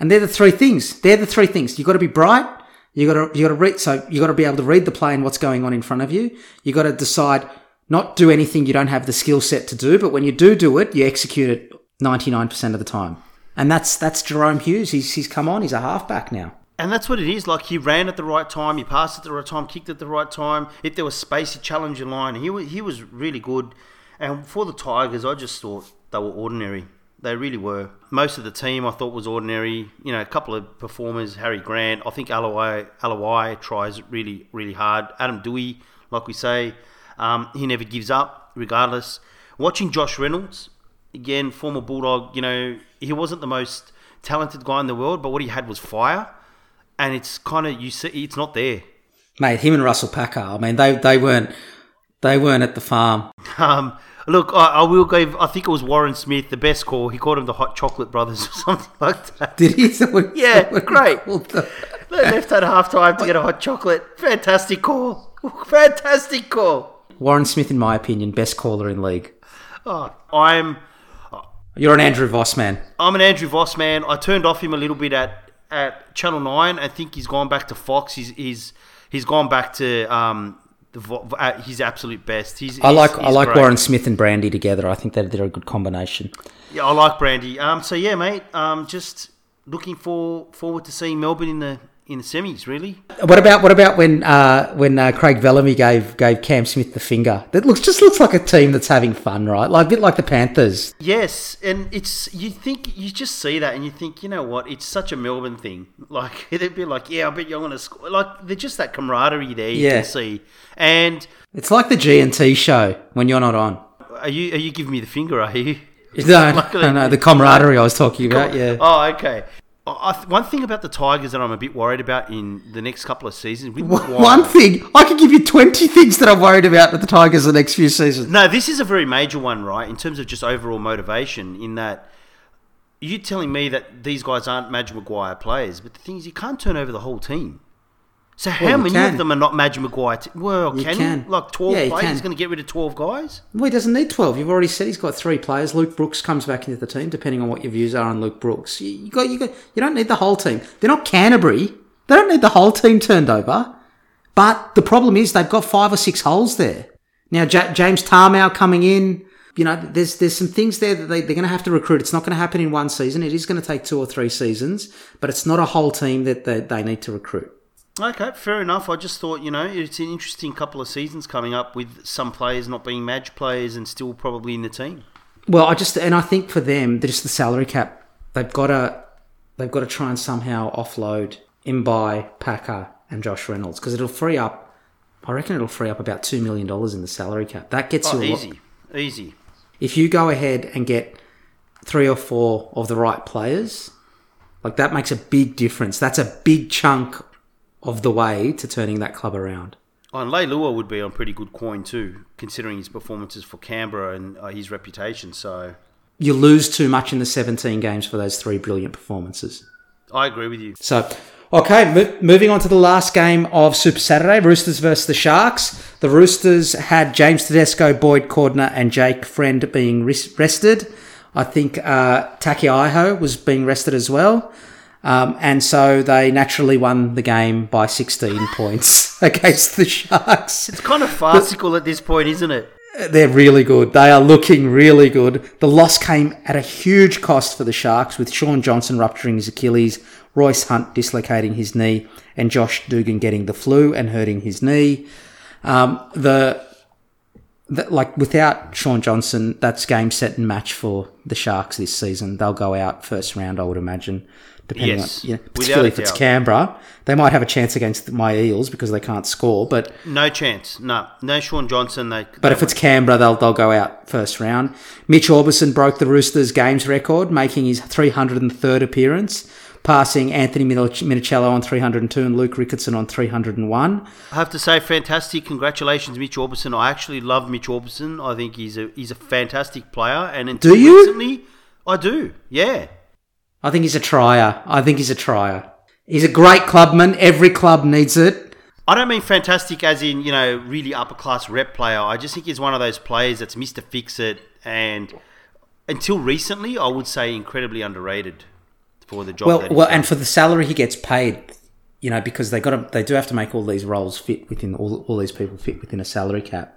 Speaker 2: And they're the three things. They're the three things. You got to be bright. You got to you got to read. So you got to be able to read the play and what's going on in front of you. You got to decide not do anything you don't have the skill set to do, but when you do do it, you execute it ninety nine percent of the time. And that's that's Jahrome Hughes. He's he's come on. He's a halfback now.
Speaker 1: And that's what it is. Like he ran at the right time, he passed at the right time, kicked at the right time. If there was space, he challenged your line. He was, he was really good. And for the Tigers, I just thought they were ordinary. They really were. Most of the team I thought was ordinary. You know, a couple of performers, Harry Grant. I think Aloiai, Aloiai tries really, really hard. Adam Doueihi, like we say, um, he never gives up, regardless. Watching Josh Reynolds, again, former Bulldog, you know, he wasn't the most talented guy in the world, but what he had was fire. And it's kind of, you see, it's not there.
Speaker 2: Mate, him and Russell Packer. I mean, they they weren't they weren't at the farm.
Speaker 1: Um, look, I, I will give. I think it was Warren Smith, the best call. He called him the Hot Chocolate Brothers or something like that.
Speaker 2: Did he?
Speaker 1: Yeah, great. They left at half time to get a hot chocolate. Fantastic call. Fantastic call.
Speaker 2: Warren Smith, in my opinion, best caller in league.
Speaker 1: Oh, I'm
Speaker 2: You're an Andrew Voss man.
Speaker 1: I'm an Andrew Voss man. I turned off him a little bit at, at Channel Nine. I think he's gone back to Fox. He's he's, he's gone back to um the vo- at his absolute best. He's,
Speaker 2: I
Speaker 1: he's-
Speaker 2: like I like
Speaker 1: great.
Speaker 2: Warren Smith and Brandy together. I think that they're a good combination.
Speaker 1: Yeah, I like Brandy. Um, so yeah, mate. Um, just looking for forward to seeing Melbourne in the in the semis. Really.
Speaker 2: What about what about when uh, when uh, Craig Bellamy gave gave Cam Smith the finger? That looks just looks like a team that's having fun, right? Like a bit like the Panthers.
Speaker 1: Yes, and it's you think you just see that and you think you know what it's such a Melbourne thing. Like they'd be like, yeah, I bet you're gonna score. Like they're just that camaraderie there. You
Speaker 2: Yeah.
Speaker 1: can see. And
Speaker 2: It's like the G and T show when you're not on.
Speaker 1: are you are you giving me the finger? Are you?
Speaker 2: No, no, no, the camaraderie I was talking about. Yeah.
Speaker 1: Oh, okay. I, I- one thing about the Tigers that I'm a bit worried about in the next couple of seasons. With
Speaker 2: One thing I can give you twenty things that I'm worried about with the Tigers the next few seasons.
Speaker 1: No, this is a very major one, right? In terms of just overall motivation, in that you're telling me that these guys aren't Madge Maguire players, but the thing is, you can't turn over the whole team. So how
Speaker 2: you
Speaker 1: many of them are not Madge Maguire? T- well,
Speaker 2: You
Speaker 1: can,
Speaker 2: can.
Speaker 1: Like twelve
Speaker 2: Yeah,
Speaker 1: players? He's going to get rid of twelve guys?
Speaker 2: Well, he doesn't need 12. You've already said he's got three players. Luke Brooks comes back into the team, depending on what your views are on Luke Brooks. You, you got, you got, you don't need the whole team. They're not Canterbury. They don't need the whole team turned over. But the problem is they've got five or six holes there. Now, ja- James Tamou coming in, you know, there's there's some things there that they, they're going to have to recruit. It's not going to happen in one season. It is going to take two or three seasons, but it's not a whole team that they, they need to recruit.
Speaker 1: Okay, fair enough. I just thought, you know, it's an interesting couple of seasons coming up with some players not being Madge players and still probably in the team.
Speaker 2: Well, I just and I think for them, just the salary cap, they've got to they've got to try and somehow offload Mbye, Packer, and Josh Reynolds because it'll free up. I reckon it'll free up about two million dollars in the salary cap. That gets
Speaker 1: Oh,
Speaker 2: you a oh, lot-
Speaker 1: easy, easy.
Speaker 2: if you go ahead and get three or four of the right players, like that makes a big difference. That's a big chunk of the way to turning that club around.
Speaker 1: Oh, and Leilua would be on pretty good coin too, considering his performances for Canberra and uh, his reputation. So
Speaker 2: You lose too much in the 17 games for those three brilliant performances.
Speaker 1: I agree with you.
Speaker 2: So, okay, mo- moving on to the last game of Super Saturday Roosters versus the Sharks. The Roosters had James Tedesco, Boyd Cordner, and Jake Friend being res- rested. I think uh, Taukeiaho was being rested as well. Um, and so they naturally won the game by 16 points against the Sharks.
Speaker 1: It's kind of farcical at this point, isn't it?
Speaker 2: They're really good. They are looking really good. The loss came at a huge cost for the Sharks, with Shaun Johnson rupturing his Achilles, Royce Hunt dislocating his knee, and Josh Dugan getting the flu and hurting his knee. Um, the, the like without Shaun Johnson, that's game set and match for the Sharks this season. They'll go out first round, I would imagine. Depending
Speaker 1: Yes,
Speaker 2: on, you know, particularly if it's
Speaker 1: doubt.
Speaker 2: Canberra, they might have a chance against my Eels because they can't score. But
Speaker 1: No chance. No, no Shaun Johnson. They.
Speaker 2: but if it's Canberra, they'll they'll go out first round. Mitch Aubusson broke the Roosters games record, making his 303rd appearance, passing Anthony Minichiello on 302 and Luke Ricketson on 301.
Speaker 1: I have to say, fantastic. Congratulations, Mitch Aubusson. I actually love Mitch Aubusson. I think he's a he's a fantastic player. And until
Speaker 2: Do you?
Speaker 1: recently, I do. Yeah.
Speaker 2: I think he's a trier. I think he's a trier. He's a great clubman. Every club needs it.
Speaker 1: I don't mean fantastic as in, you know, really upper class rep player. I just think he's one of those players that's Mr. Fix It and until recently I would say incredibly underrated for the job
Speaker 2: Well, well, and for the salary he gets paid, you know, because they got to, they do have to make all these roles fit within all, all these people fit within a salary cap.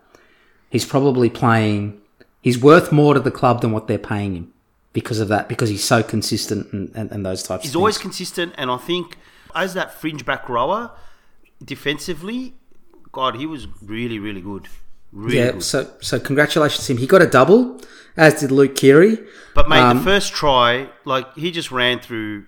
Speaker 2: He's probably playing. He's worth more to the club than what they're paying him because of that, because he's so consistent and, and, and those types.
Speaker 1: He's always consistent, and I think as that fringe back rower, defensively, God, he was really, really good. Really
Speaker 2: yeah.
Speaker 1: good.
Speaker 2: So so congratulations to him. He got a double, as did Luke Keary.
Speaker 1: But mate,
Speaker 2: Um,
Speaker 1: the first try, like he just ran through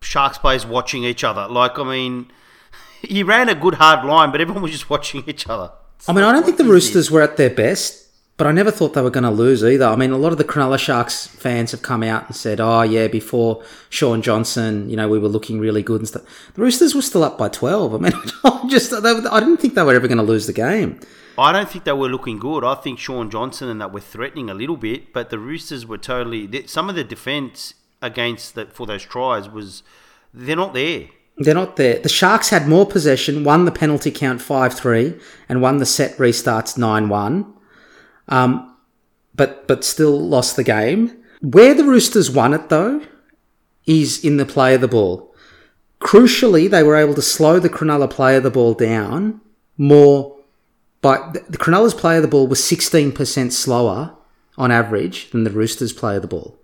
Speaker 1: Sharks players watching each other. Like I mean, he ran a good hard line, but everyone was just watching each other.
Speaker 2: I mean, I don't think the Roosters were at their best, but I never thought they were going to lose either. I mean, a lot of the Cronulla Sharks fans have come out and said, "Oh, yeah, before Shaun Johnson, you know, we were looking really good and stuff." The Roosters were still up by twelve. I mean, I just they, I didn't think they were ever going to lose the game.
Speaker 1: I don't think they were looking good. I think Shaun Johnson and that were threatening a little bit, but the Roosters were totally. Some of the defense against that for those tries was they're not there.
Speaker 2: They're not there. The Sharks had more possession, won the penalty count 5 3, and won the set restarts 9 1, um, but, but still lost the game. Where the Roosters won it, though, is in the play of the ball. Crucially, they were able to slow the Cronulla play of the ball down more. But the Cronulla's play of the ball was 16% slower on average than the Roosters' play of the ball.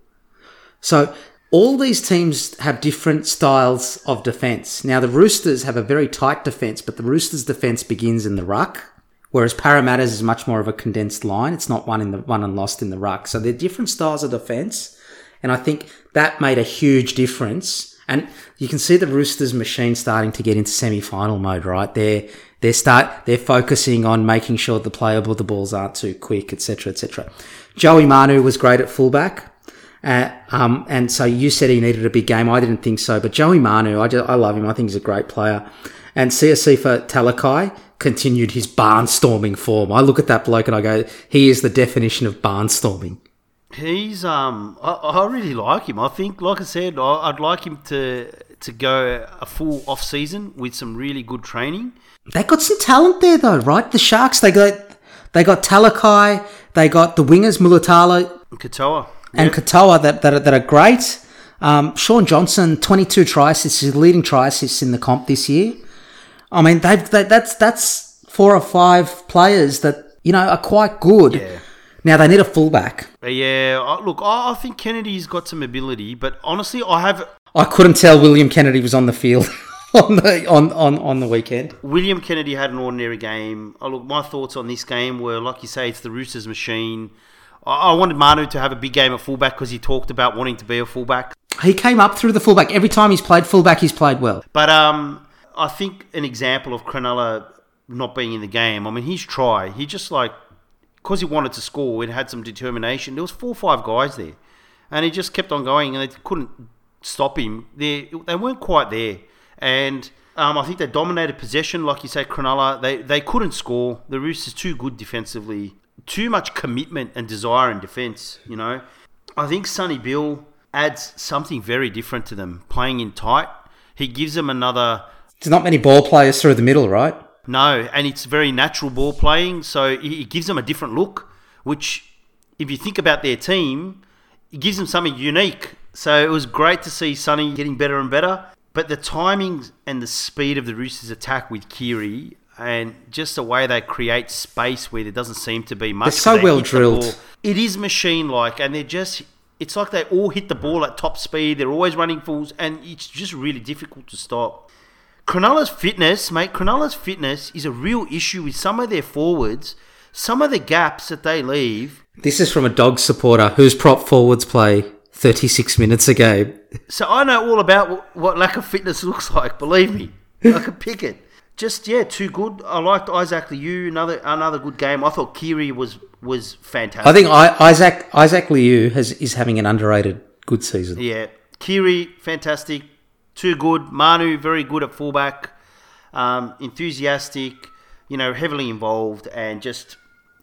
Speaker 2: So all these teams have different styles of defense. Now the Roosters have a very tight defense, but the Roosters' defense begins in the ruck, whereas Parramatta's is much more of a condensed line. It's not one in the one and lost in the ruck. So they're different styles of defense, and I think that made a huge difference. And you can see the Roosters machine starting to get into semi-final mode, right? They're they start they're focusing on making sure the playable the balls aren't too quick, etc., etc. Joey Manu was great at fullback. Uh, um, and so you said he needed a big game. I didn't think so, but Joey Manu, I, just, I love him. I think he's a great player. And Siosifa Talakai continued his barnstorming form. I look at that bloke and I go, he is the definition of barnstorming.
Speaker 1: He's um, I, I really like him. I think, like I said, I, I'd like him to to go a full off season with some really good training.
Speaker 2: They got some talent there though, right? The Sharks, they got they got Talakai, they got the wingers Mulitalo
Speaker 1: Katoa
Speaker 2: and Katoa that, that, are, that are great. Um, Shaun Johnson, 22 try assists, his leading try assists in the comp this year. I mean, they've they, that's that's four or five players that you know are quite good.
Speaker 1: Yeah.
Speaker 2: Now they need a fullback.
Speaker 1: Yeah, I- look, I, I think Kennedy's got some ability, but honestly, I have
Speaker 2: I couldn't tell William Kennedy was on the field on the on, on, on the weekend.
Speaker 1: William Kennedy had an ordinary game. Oh, look, my thoughts on this game were, like you say, it's the Roosters machine. I, I wanted Manu to have a big game at fullback because he talked about wanting to be a fullback.
Speaker 2: He came up through the fullback every time he's played fullback. He's played well.
Speaker 1: But um, I think an example of Cronulla not being in the game. I mean, his try, he just like because he wanted to score it had some determination. There was four or five guys there, and he just kept on going, and they couldn't stop him. They they weren't quite there, and um, I think they dominated possession, like you say, Cronulla. They they couldn't score. The Roosters too good defensively, too much commitment and desire in defence. You know, I think Sonny Bill adds something very different to them, playing in tight. He gives them another
Speaker 2: There's not many ball players through the middle, right?
Speaker 1: no, and it's very natural ball playing, so it gives them a different look. Which, if you think about their team, it gives them something unique. So it was great to see Sonny getting better and better. But the timing and the speed of the Roosters' attack with Keary and just the way they create space where there doesn't seem to be much.
Speaker 2: They're so
Speaker 1: they
Speaker 2: well drilled.
Speaker 1: ball. It is machine like, and they're just. It's like they all hit the ball at top speed. They're always running fulls, and it's just really difficult to stop. Cronulla's fitness, mate, Cronulla's fitness is a real issue with some of their forwards. Some of the gaps that they leave.
Speaker 2: This is from a dog supporter whose prop forwards play 36 minutes a game.
Speaker 1: So I know all about what, what lack of fitness looks like. Believe me, I can pick it. Just yeah, too good. I liked Isaac Liu. Another another good game. I thought Keary was was fantastic.
Speaker 2: I think I, Isaac Isaac Liu has is having an underrated good season.
Speaker 1: Yeah, Keary, fantastic. Too good. Manu, very good at fullback. Um, enthusiastic, you know, heavily involved, and just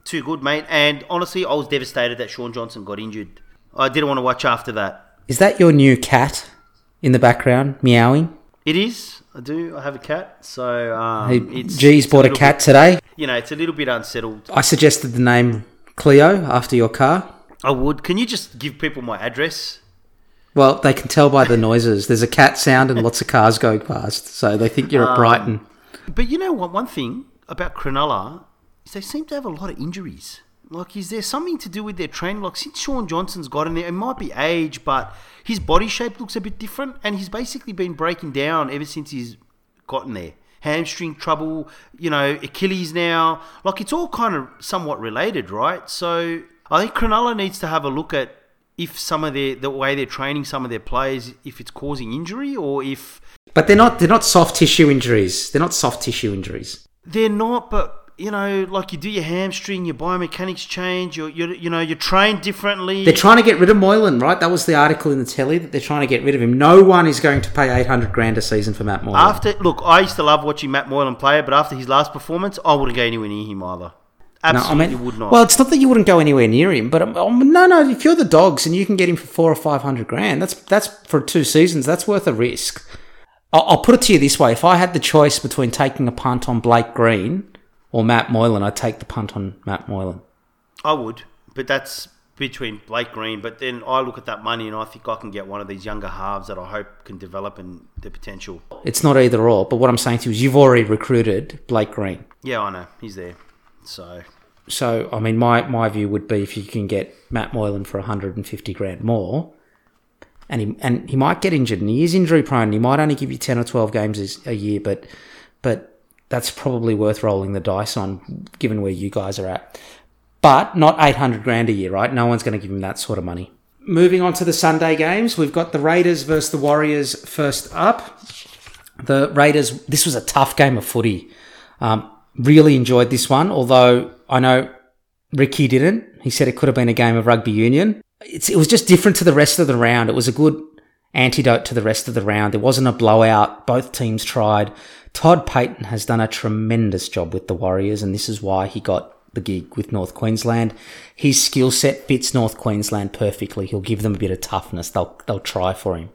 Speaker 1: too good, mate. And honestly, I was devastated that Shaun Johnson got injured. I didn't want to watch after that.
Speaker 2: Is that your new cat in the background meowing?
Speaker 1: It is. I do. I have a cat, so um,
Speaker 2: Hey,
Speaker 1: it's.
Speaker 2: G's
Speaker 1: it's
Speaker 2: bought a
Speaker 1: little
Speaker 2: cat
Speaker 1: bit-
Speaker 2: today.
Speaker 1: you know, it's a little bit unsettled.
Speaker 2: I suggested the name Cleo after your car.
Speaker 1: I would. Can you just give people my address?
Speaker 2: Well, they can tell by the noises. There's a cat sound and lots of cars going past, so they think you're at Brighton.
Speaker 1: But you know what? One thing about Cronulla is they seem to have a lot of injuries. Like, is there something to do with their training? Like, since Shaun Johnson's got in there, it might be age, but his body shape looks a bit different, and he's basically been breaking down ever since he's gotten there. Hamstring trouble, you know, Achilles now. Like, it's all kind of somewhat related, right? So, I think Cronulla needs to have a look at if some of their the way they're training some of their players, if it's causing injury or if
Speaker 2: But they're not they're not soft tissue injuries. They're not soft tissue injuries.
Speaker 1: they're not. But you know, like you do your hamstring, your biomechanics change. You're, you're you know you're trained differently.
Speaker 2: They're trying to get rid of Moylan, right? That was the article in the telly that they're trying to get rid of him. No one is going to pay eight hundred grand a season for Matt Moylan.
Speaker 1: After look, I used to love watching Matt Moylan play, but after his last performance, I wouldn't go anywhere near him either.
Speaker 2: No, I
Speaker 1: Absolutely
Speaker 2: mean,
Speaker 1: would not.
Speaker 2: well, it's not that you wouldn't go anywhere near him, but um, um, no, no. If you're the dogs and you can get him for four or five hundred grand, that's that's for two seasons. That's worth a risk. I'll, I'll put it to you this way: if I had the choice between taking a punt on Blake Green or Matt Moylan, I'd take the punt on Matt Moylan.
Speaker 1: I would, but that's between Blake Green. But then I look at that money and I think I can get one of these younger halves that I hope can develop and their potential.
Speaker 2: It's not either or. But what I'm saying to you is, you've already recruited Blake Green.
Speaker 1: Yeah, I know he's there. So
Speaker 2: So, I mean, my, my view would be if you can get Matt Moylan for 150 grand more, and he and he might get injured, and he is injury prone. He might only give you 10 or 12 games a- a year, but but that's probably worth rolling the dice on, given where you guys are at. But not 800 grand a year, right? No one's going to give him that sort of money. Moving on to the Sunday games, we've got the Raiders versus the Warriors first up. The Raiders, this was a tough game of footy. Um, really enjoyed this one, although I know Ricky didn't. He said it could have been a game of rugby union. It's, it was just different to the rest of the round. It was a good antidote to the rest of the round. It wasn't a blowout. Both teams tried. Todd Payten has done a tremendous job with the Warriors, and this is why he got the gig with North Queensland. His skill set fits North Queensland perfectly. He'll give them a bit of toughness. They'll they'll try for him.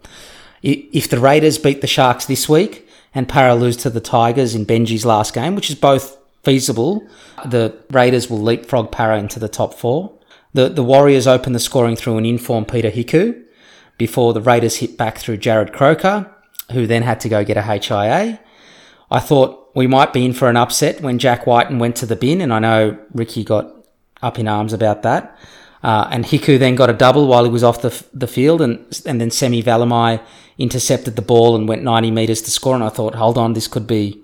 Speaker 2: If the Raiders beat the Sharks this week and Parra lose to the Tigers in Benji's last game, which is both feasible, the Raiders will leapfrog Parra into the top four. The the Warriors open the scoring through an informed Peter Hiku before the Raiders hit back through Jarrod Croker, who then had to go get a HIA. I thought we might be in for an upset when Jack Wighton went to the bin, and I know Ricky got up in arms about that. Uh, and Hiku then got a double while he was off the, f- the field, and and then Semi Valemei intercepted the ball and went 90 meters to score. And I thought, hold on, this could be,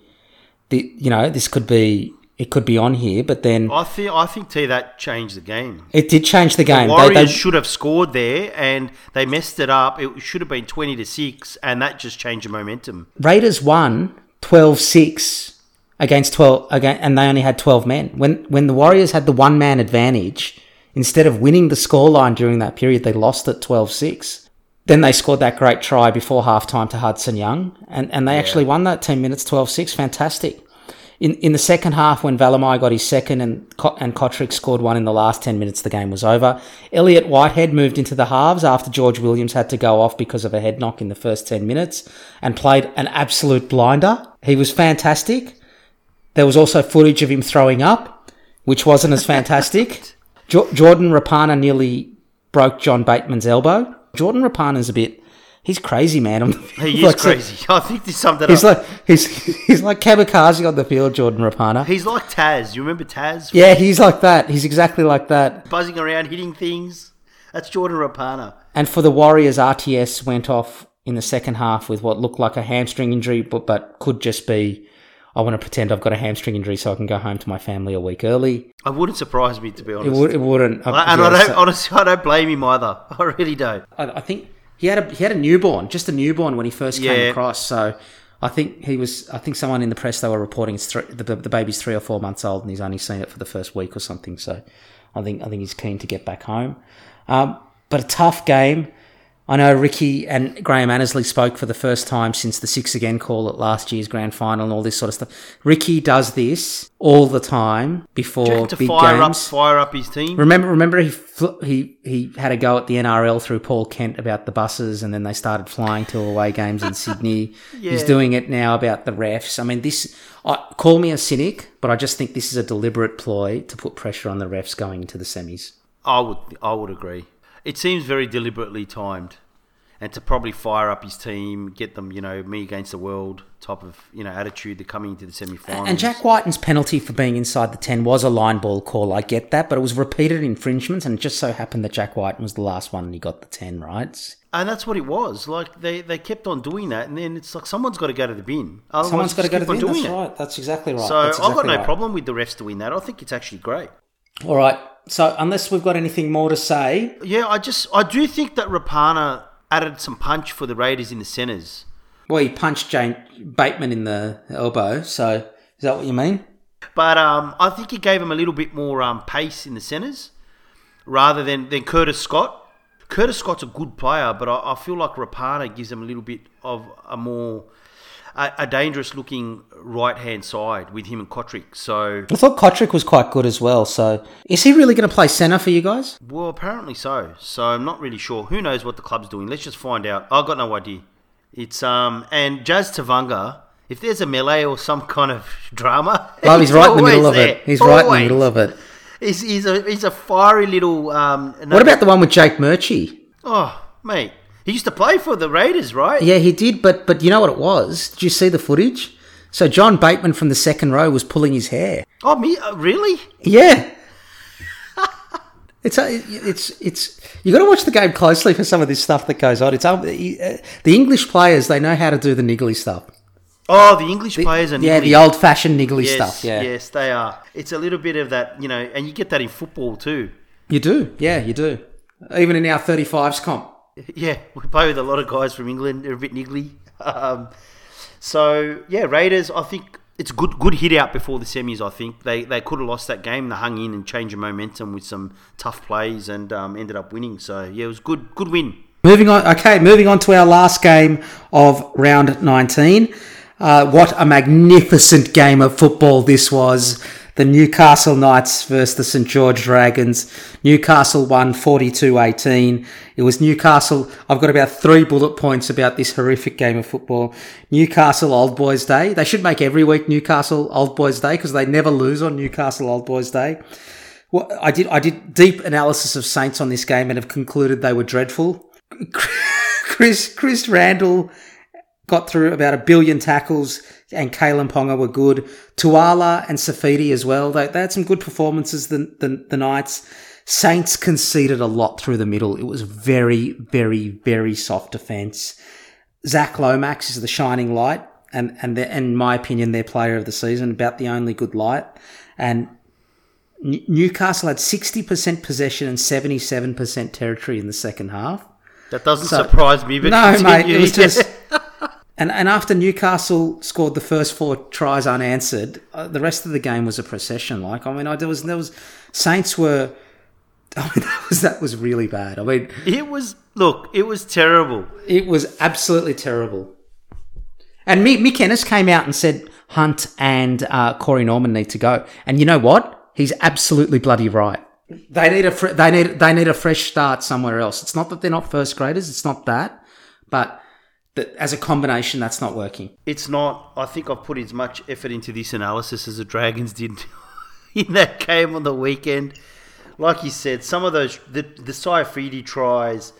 Speaker 2: the you know, this could be, it could be on here. But then
Speaker 1: I think I think T that changed the game.
Speaker 2: it did change the game.
Speaker 1: The
Speaker 2: They-
Speaker 1: Warriors
Speaker 2: they-
Speaker 1: should have scored there, and they messed it up. It should have been twenty to six, and that just changed the momentum.
Speaker 2: Raiders won 12-6 against 12 again and they only had 12 men. When when the Warriors had the one man advantage, instead of winning the scoreline during that period, they lost at 12-6. Then they scored that great try before halftime to Hudson Young and, and they actually won that 10 minutes 12-6. Fantastic. In in the second half when Valemei got his second and and Kotrick scored one in the last 10 minutes the game was over. Elliott Whitehead moved into the halves after George Williams had to go off because of a head knock in the first 10 minutes and played an absolute blinder. He was fantastic. There was also footage of him throwing up, which wasn't as fantastic. jo- Jordan Rapana nearly broke John Bateman's elbow. Jordan Rapana's a bit, he's crazy, man. field.
Speaker 1: He is
Speaker 2: Like, so-
Speaker 1: crazy. I think this summed it
Speaker 2: He's
Speaker 1: up.
Speaker 2: like he's he's like kamikaze on the field, Jordan Rapana.
Speaker 1: He's like Taz. You remember Taz?
Speaker 2: Yeah, he's like that. He's exactly like that.
Speaker 1: Buzzing around, hitting things. That's Jordan Rapana.
Speaker 2: And for the Warriors, RTS went off in the second half with what looked like a hamstring injury, but but could just be. I want to pretend I've got a hamstring injury so I can go home to my family a week early.
Speaker 1: I wouldn't surprise me to be
Speaker 2: It,
Speaker 1: honest.
Speaker 2: would, it wouldn't.
Speaker 1: and
Speaker 2: yeah,
Speaker 1: I don't
Speaker 2: so-
Speaker 1: honestly, I don't blame him either. I really don't.
Speaker 2: I, I think he had a he had a newborn, just a newborn when he first came
Speaker 1: Yeah.
Speaker 2: across. So I think he was. I think someone in the press they were reporting it's three, the the baby's three or four months old and he's only seen it for the first week or something. So I think I think he's keen to get back home. Um, but a tough game. I know Ricky and Graham Annesley spoke for the first time since the six again call at last year's grand final and all this sort of stuff. Ricky does this all the time before
Speaker 1: to
Speaker 2: big
Speaker 1: fire
Speaker 2: games.
Speaker 1: up, fire up his team.
Speaker 2: Remember, remember he fl- he he had a go at the NRL through Paul Kent about the buses, and then they started flying to away games in Sydney. He's doing it now about the refs. I mean, this. I, call me a cynic, but I just think this is a deliberate ploy to put pressure on the refs going into the semis.
Speaker 1: I would, I would agree. It seems very deliberately timed, and to probably fire up his team, get them, you know, me against the world type of, you know, attitude. They're coming into the semi-finals.
Speaker 2: And Jack Wighton's penalty for being inside the 10 was a line ball call. I get that, but it was repeated infringements, and it just so happened that Jack Whiten was the last one and he got the 10, right?
Speaker 1: And that's what it was. Like they, they kept on doing that, and then it's like someone's got to go to the bin. Otherwise,
Speaker 2: Someone's got to go to the bin. That's
Speaker 1: it.
Speaker 2: right. That's exactly right.
Speaker 1: So
Speaker 2: That's
Speaker 1: I've got no
Speaker 2: right.
Speaker 1: problem with the refs doing that. I think it's actually great.
Speaker 2: All right. So unless we've got anything more to say,
Speaker 1: Yeah, I just I do think that Rapana added some punch for the Raiders in the centres.
Speaker 2: well, he punched Jane Bateman in the elbow. So is that what you mean?
Speaker 1: But um, I think he gave him a little bit more um, pace in the centres rather than, than Curtis Scott. Curtis Scott's a good player, but I, I feel like Rapana gives him a little bit of a more a, a dangerous looking right hand side with him and Kotrick. So
Speaker 2: I thought Kotrick was quite good as well. So is he really going to play centre for you guys?
Speaker 1: well, apparently so. So I'm not really sure. Who knows what the club's doing? Let's just find out. I've got no idea. It's um and Jazz Tevaga. If there's a melee or some kind of drama,
Speaker 2: Well, he's right in the middle of it.
Speaker 1: there.
Speaker 2: He's right in the middle of it.
Speaker 1: He's, he's a he's a fiery little. Um,
Speaker 2: What about the one with Jake Murchie?
Speaker 1: Oh, mate, he used to play for the Raiders, right?
Speaker 2: Yeah, he did, but but you know what it was? Did you see the footage? So John Bateman from the second row was pulling his hair.
Speaker 1: Oh, me? Uh, really?
Speaker 2: Yeah. It's a, it's it's you got to watch the game closely for some of this stuff that goes on. It's um, the English players they know how to do the niggly stuff.
Speaker 1: Oh, the English players are
Speaker 2: Yeah, the old fashioned niggly
Speaker 1: yes,
Speaker 2: stuff. Yeah,
Speaker 1: yes, they are. It's a little bit of that, you know, and you get that in football too.
Speaker 2: you do. Yeah, you do. Even in our thirty fives comp.
Speaker 1: Yeah, we play with a lot of guys from England. They're a bit niggly. Um, so yeah, Raiders. I think it's good good hit out before the semis. I think they they could have lost that game. They hung in and changed the momentum with some tough plays and um, ended up winning. So yeah, it was good good win.
Speaker 2: Moving on, okay, moving on to our last game of round 19. Uh, what a magnificent game of football this was. The Newcastle Knights versus the St. George Dragons. Newcastle won 42 18. It was Newcastle. I've got about three bullet points about this horrific game of football. Newcastle Old Boys Day. They should make every week Newcastle Old Boys Day because they never lose on Newcastle Old Boys Day. Well, I did I did deep analysis of Saints on this game and have concluded they were dreadful. Chris Chris Randall got through about a billion tackles, and Kalyn Ponga were good. Tuala and Saifiti as well. They, they had some good performances. The, the the Knights Saints conceded a lot through the middle. It was very very very soft defense. Zach Lomax is the shining light, and and the, in my opinion, their player of the season, about the only good light. And Newcastle had sixty percent possession and seventy seven percent territory in the second half.
Speaker 1: That doesn't surprise me, but
Speaker 2: No, mate, it was just. And, and after Newcastle scored the first four tries unanswered, uh, the rest of the game was a procession. Like I mean, I, there was there was Saints were. I mean, that was that was really bad. I mean,
Speaker 1: it was look, it was terrible.
Speaker 2: it was absolutely terrible. And Mick, Mick Ennis came out and said Hunt and uh, Corey Norman need to go. And you know what? He's absolutely bloody right. They need a fr- they need they need a fresh start somewhere else. It's not that they're not first graders. It's not that, but that as a combination, that's not working.
Speaker 1: It's not. I think I've put as much effort into this analysis as the Dragons did in that game on the weekend. Like you said, some of those the the Saifiti tries,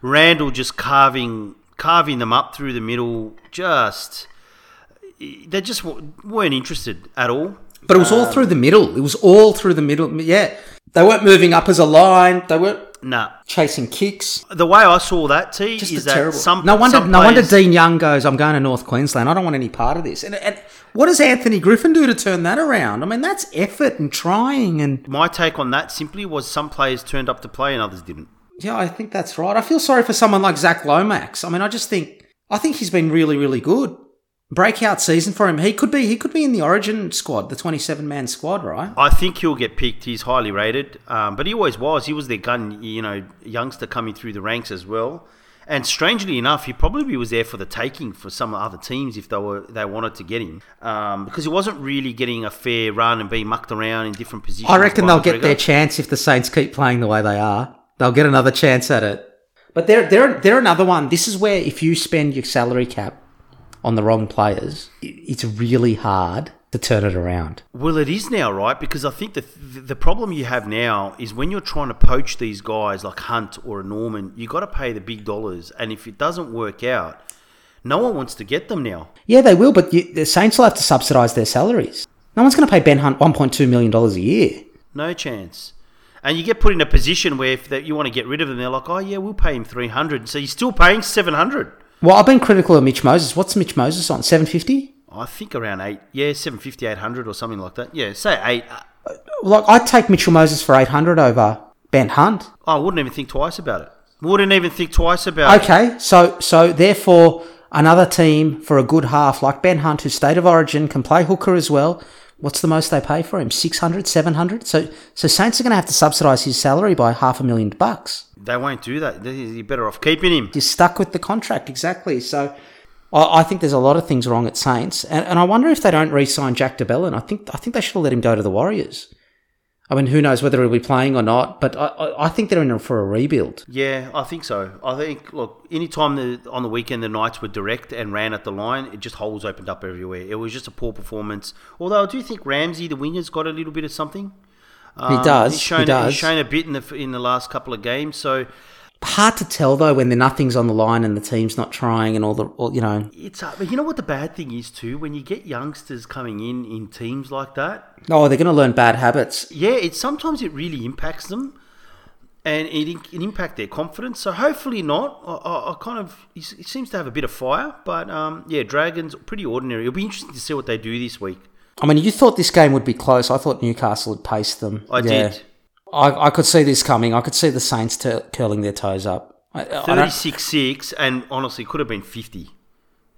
Speaker 1: Randall just carving carving them up through the middle. Just they just weren't interested at all.
Speaker 2: But it was all through the middle. It was all through the middle. Yeah, they weren't moving up as a line. They weren't
Speaker 1: Nah.
Speaker 2: chasing kicks.
Speaker 1: The way I saw that, T,
Speaker 2: Just
Speaker 1: is that
Speaker 2: terrible.
Speaker 1: some
Speaker 2: no wonder,
Speaker 1: some
Speaker 2: no wonder Dean Young goes. I'm going to North Queensland. I don't want any part of this. And, and what does Anthony Griffin do to turn that around? I mean, that's effort and trying. And
Speaker 1: My take on that simply was some players turned up to play and others didn't.
Speaker 2: yeah, I think that's right. I feel sorry for someone like Zach Lomax. I mean, I just think I think he's been really, really good. Breakout season for him. He could be. He could be in the Origin squad, the 27 man squad, right?
Speaker 1: I think he'll get picked. He's highly rated, um, but he always was. He was their gun, you know, youngster coming through the ranks as well. And strangely enough, he probably was there for the taking for some other teams if they were they wanted to get him, um, because he wasn't really getting a fair run and being mucked around in different positions.
Speaker 2: I reckon they'll get their chance if the Saints keep playing the way they are. They'll get another chance at it. But they're they're they're another one. This is where if you spend your salary cap on the wrong players, it's really hard to turn it around.
Speaker 1: Well, it is now, right? Because I think the the problem you have now is when you're trying to poach these guys like Hunt or a Norman, you got to pay the big dollars, and if it doesn't work out, no one wants to get them now.
Speaker 2: Yeah, they will, but you, the Saints will have to subsidise their salaries. No one's going to pay Ben Hunt $1.2 million a year.
Speaker 1: No chance. And you get put in a position where if that you want to get rid of them, they're like, oh yeah, we'll pay him three hundred. So you're still paying seven hundred.
Speaker 2: Well, I've been critical of Mitch Moses. What's Mitch Moses on? 750
Speaker 1: I think around eight. Yeah, 750, 800 or something like that. Yeah, say eight.
Speaker 2: Uh, like, I'd take Mitchell Moses for 800 over Ben Hunt.
Speaker 1: I wouldn't even think twice about it. Wouldn't even think twice about it.
Speaker 2: Okay, so so therefore another team for a good half like Ben Hunt, who's state of origin, can play hooker as well. What's the most they pay for him? 600, 700? So so Saints are going to have to subsidise his salary by half a million bucks.
Speaker 1: They won't do that. You're better off keeping him.
Speaker 2: You're stuck with the contract exactly. So I, think there's a lot of things wrong at Saints, and, and I wonder if they don't re-sign Jack de Belin. I think I think they should have let him go to the Warriors. I mean, who knows whether he'll be playing or not? But I, I, think they're in for a rebuild.
Speaker 1: Yeah, I think so. I think, look, anytime the, on the weekend the Knights were direct and ran at the line, it just holes opened up everywhere. It was just a poor performance. Although I do think Ramsey, the winger's got a little bit of something.
Speaker 2: He does.
Speaker 1: He's shown,
Speaker 2: he does.
Speaker 1: He's shown a bit in the in the last couple of games. So
Speaker 2: Hard to tell though when the nothing's on the line and the team's not trying and all the all, you know.
Speaker 1: it's uh, but you know what the bad thing is too when you get youngsters coming in in teams like that.
Speaker 2: Oh, they're going to learn bad habits.
Speaker 1: Yeah, it sometimes it really impacts them, and it, it impact their confidence. So hopefully not. I, I, I kind of he he seems to have a bit of fire, but um, yeah, Dragons pretty ordinary. It'll be interesting to see what they do this week.
Speaker 2: I mean, you thought this game would be close. I thought Newcastle would pace them.
Speaker 1: I
Speaker 2: Yeah.
Speaker 1: did.
Speaker 2: I, I could see this coming. I could see the Saints tur curling their toes up. I, I
Speaker 1: 36 6, and honestly, could have been 50.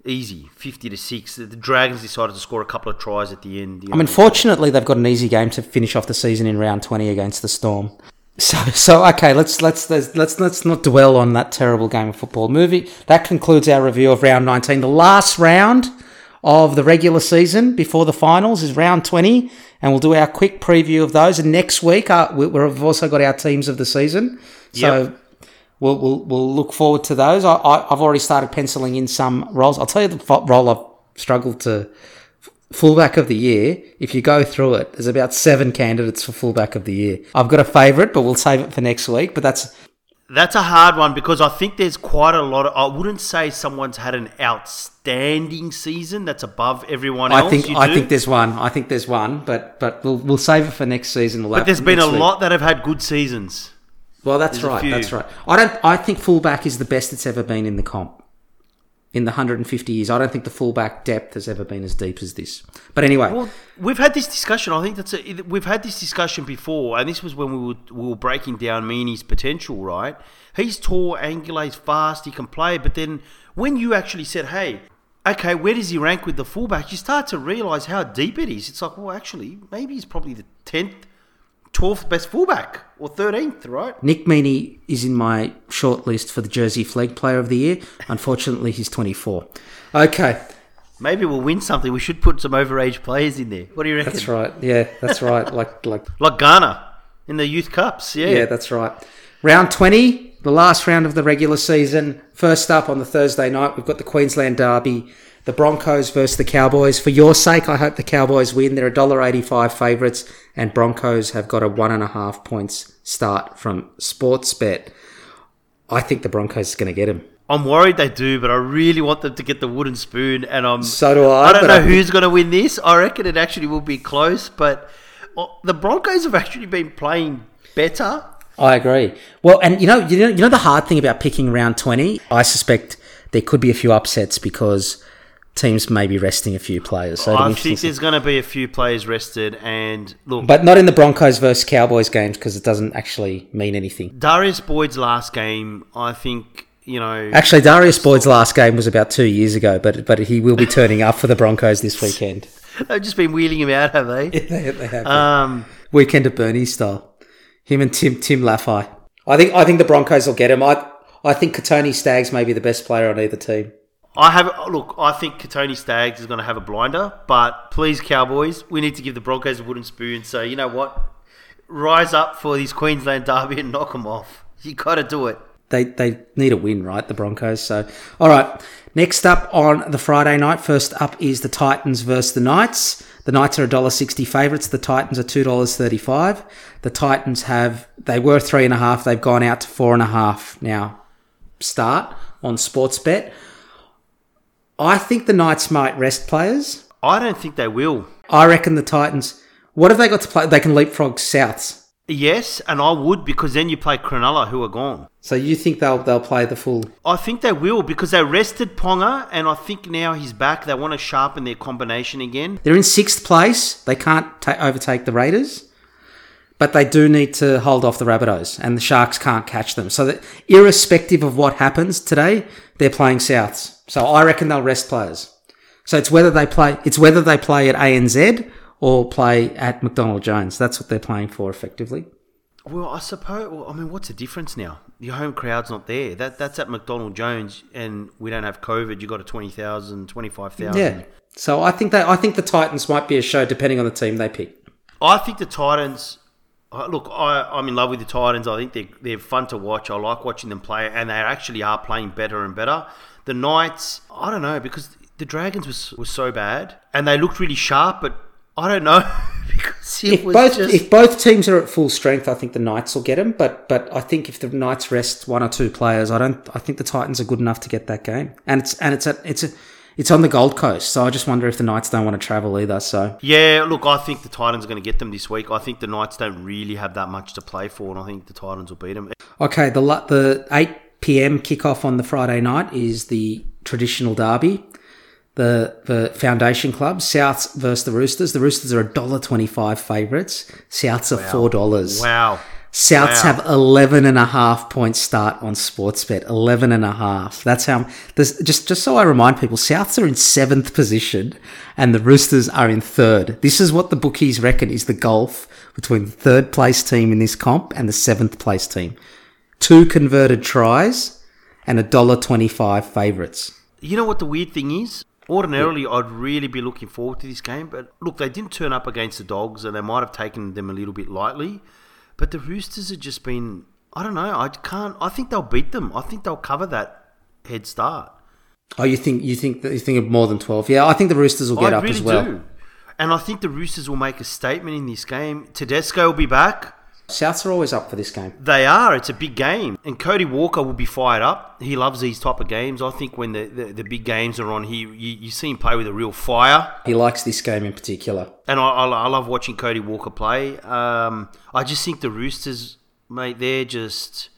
Speaker 1: Easy. 50 to 6. The Dragons decided to score a couple of tries at the end. you
Speaker 2: I mean, fortunately, they've got an easy game to finish off the season in round twenty against the Storm. So, so okay, let's let's let's let's, let's not dwell on that terrible game of football. Movie that concludes our review of round nineteen. The last round of the regular season before the finals is round twenty, and we'll do our quick preview of those. And next week, uh, we, we've also got our teams of the season. So.
Speaker 1: Yep.
Speaker 2: We'll, we'll, we'll look forward to those. I, I, I've already started penciling in some roles. I'll tell you the role I've struggled to fullback of the year. If you go through it, there's about seven candidates for fullback of the year. I've got a favourite, but we'll save it for next week. But that's
Speaker 1: That's a hard one because I think there's quite a lot of. I wouldn't say someone's had an outstanding season that's above everyone else.
Speaker 2: I think
Speaker 1: you
Speaker 2: I
Speaker 1: do.
Speaker 2: think there's one. I think there's one, but but we'll we'll save it for next season. We'll
Speaker 1: But there's been a
Speaker 2: week.
Speaker 1: lot that have had good seasons.
Speaker 2: Well, that's
Speaker 1: There's
Speaker 2: right. That's right. I don't. I think fullback is the best it's ever been in the comp. In the 150 years, I don't think the fullback depth has ever been as deep as this. But anyway,
Speaker 1: Well, we've had this discussion. I think that's a, we've had this discussion before, and this was when we were, we were breaking down Meaney's potential. Right, he's tall, angular, he's fast, he can play. But then when you actually said, "Hey, okay, where does he rank with the fullback?" You start to realise how deep it is. It's like, well, actually, maybe he's probably the tenth, twelfth best fullback or thirteenth. Right?
Speaker 2: Nick Meaney is in my short list for the Jersey Flegg Player of the Year. Unfortunately, he's 24. Okay,
Speaker 1: Maybe we'll win something. We should put some overage players in there. What do you reckon?
Speaker 2: that's right. Yeah, that's right. Like, like,
Speaker 1: Like Ghana in the youth cups. Yeah.
Speaker 2: yeah, that's right. Round 20, the last round of the regular season. First up on the Thursday night, we've got the Queensland Derby, the Broncos versus the Cowboys. For your sake, I hope the Cowboys win. They're $1.85 favourites, and Broncos have got a one and a half points start from Sportsbet. I think the Broncos is going to get him.
Speaker 1: I'm worried they do, but I really want them to get the wooden spoon. And I'm
Speaker 2: So do I,
Speaker 1: I don't know
Speaker 2: I-
Speaker 1: who's going to win this. I reckon it actually will be close, but uh, the Broncos have actually been playing better.
Speaker 2: I agree. Well, and you know, you know, you know the hard thing about picking round twenty. I suspect there could be a few upsets because teams may be resting a few players. So
Speaker 1: I think there's going to be a few players rested, and look,
Speaker 2: but not in the Broncos versus Cowboys games because it doesn't actually mean anything.
Speaker 1: Darius Boyd's last game, I think you know.
Speaker 2: Actually, Darius Boyd's last game was about two years ago, but but he will be turning up for the Broncos this weekend.
Speaker 1: They've just been wheeling him out, have they?
Speaker 2: they, they have
Speaker 1: Um,
Speaker 2: weekend at Bernie style. Him and Tim Tim Laffey. I think I think the Broncos will get him. I I think Kotoni Staggs may be the best player on either team.
Speaker 1: I have look. I think Kotoni Staggs is going to have a blinder, but please, Cowboys, we need to give the Broncos a wooden spoon. So you know what? Rise up for this Queensland derby and knock them off. You got to do it.
Speaker 2: they they need a win, right? The Broncos. So, all right. Next up on the Friday night, first up is the Titans versus the Knights. The Knights are $1.60 favourites. The Titans are $2.35. The Titans have, they were three and a half. They've gone out to four and a half now. Start on Sportsbet. I think the Knights might rest players.
Speaker 1: I don't think they will.
Speaker 2: I reckon the Titans, what have they got to play? They can leapfrog Souths.
Speaker 1: Yes, and I would because then you play Cronulla, who are gone.
Speaker 2: So you think they'll they'll play the full?
Speaker 1: I think they will because they rested Ponga, and I think now he's back. They want to sharpen their combination again.
Speaker 2: They're in sixth place. They can't ta- overtake the Raiders, but they do need to hold off the Rabbitohs, and the Sharks can't catch them. So that irrespective of what happens today, they're playing Souths. So I reckon they'll rest players. So it's whether they play it's whether they play at ANZ or play at McDonald Jones. That's what they're playing for effectively.
Speaker 1: Well, I suppose. Well, I mean, what's the difference now? Your home crowd's not there. That that's at McDonald Jones, and we don't have COVID. You got a 20,000, 25,000.
Speaker 2: Yeah. So I think that I think the Titans might be a show depending on the team they pick.
Speaker 1: I think the Titans. Look, I, I'm in love with the Titans. I think they're, they're fun to watch. I like watching them play, and they actually are playing better and better. The Knights, I don't know, because the Dragons was, was so bad, and they looked really sharp, but I don't know because
Speaker 2: If both
Speaker 1: just.
Speaker 2: if both teams are at full strength, I think the Knights will get them. But but I think if the Knights rest one or two players, I don't. I think the Titans are good enough to get that game. And it's and it's a, it's a, it's on the Gold Coast. So I just wonder if the Knights don't want to travel either. So
Speaker 1: yeah, look, I think the Titans are going to get them this week. I think the Knights don't really have that much to play for, and I think the Titans will beat them.
Speaker 2: okay, the the eight p.m. kickoff on the Friday night is the traditional derby. The the Foundation Club, Souths versus the Roosters. The Roosters are a dollar twenty five favourites. Souths are four dollars.
Speaker 1: Wow.
Speaker 2: Souths
Speaker 1: Wow.
Speaker 2: have 11 and a half point start on Sportsbet. 11 and a half. That's how, this, just, just so I remind people, Souths are in seventh position and the Roosters are in third. This is what the bookies reckon is the gulf between the third place team in this comp and the seventh place team. Two converted tries and a dollar twenty-five favourites.
Speaker 1: You know what the weird thing is? Ordinarily, I'd really be looking forward to this game, but look, they didn't turn up against the Dogs, and they might have taken them a little bit lightly. But the Roosters have just been, I don't know, I can't, I think they'll beat them. I think they'll cover that head start.
Speaker 2: Oh, you think, you think that you think of more than 12? Yeah, I think the Roosters will get
Speaker 1: I
Speaker 2: up
Speaker 1: really
Speaker 2: as well.
Speaker 1: do. And I think the Roosters will make a statement in this game. Tedesco will be back.
Speaker 2: Souths are always up for this game.
Speaker 1: They are. It's a big game. And Cody Walker will be fired up. He loves these type of games. I think when the, the, the big games are on, he you, you see him play with a real fire.
Speaker 2: He likes this game in particular.
Speaker 1: And I, I, I love watching Cody Walker play. Um, I just think the Roosters, mate, they're just.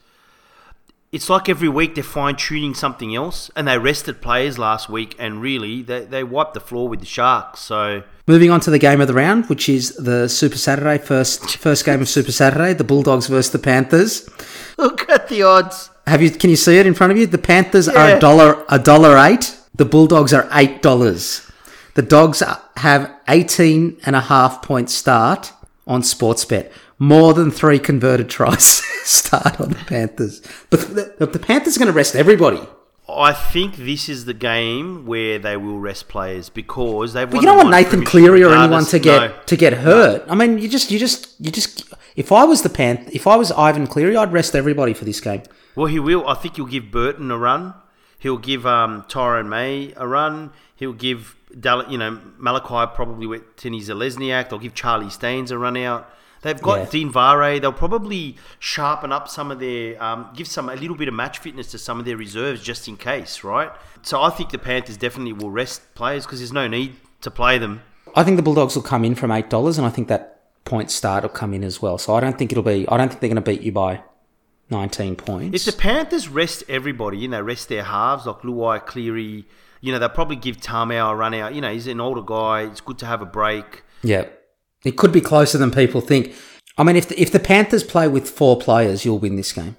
Speaker 1: It's like every week they're fine tuning something else, and they rested players last week, and really they, they wiped the floor with the Sharks. So
Speaker 2: Moving on to the game of the round, which is the Super Saturday first first game of Super Saturday, the Bulldogs versus the Panthers.
Speaker 1: look at the odds.
Speaker 2: Have you? Can you see it in front of you? The Panthers are
Speaker 1: Yeah.
Speaker 2: a dollar a dollar eight. The Bulldogs are eight dollars. The Dogs have 18 and a half point start on Sportsbet. More than three converted tries start on the Panthers. But the, the Panthers are going to rest everybody.
Speaker 1: I think this is the game where they will rest players because they've.
Speaker 2: But you don't want Nathan Cleary or anyone to get
Speaker 1: No.
Speaker 2: to get hurt. I mean, you just you just you just if I was the Panth, if I was Ivan Cleary, I'd rest everybody for this game.
Speaker 1: Well, he will. I think he'll give Burton a run. He'll give um, Tyrone May a run. He'll give Dal- you know Malakai probably with Tinny Zelezniak. They'll give Charlie Staines a run out. They've got
Speaker 2: Yeah.
Speaker 1: Dean Whare. They'll probably sharpen up some of their, um, give some a little bit of match fitness to some of their reserves just in case, right? So I think the Panthers definitely will rest players because there's no need to play them.
Speaker 2: I think the Bulldogs will come in from eight dollars, and I think that point start will come in as well. So I don't think it'll be. I don't think they're going to beat you by nineteen points.
Speaker 1: If the Panthers rest everybody, you know, rest their halves like Luai, Cleary, you know, they'll probably give Tamou a run out. You know, he's an older guy. It's good to have a break.
Speaker 2: yeah, it could be closer than people think. I mean, if the, if the Panthers play with four players, you'll win this game.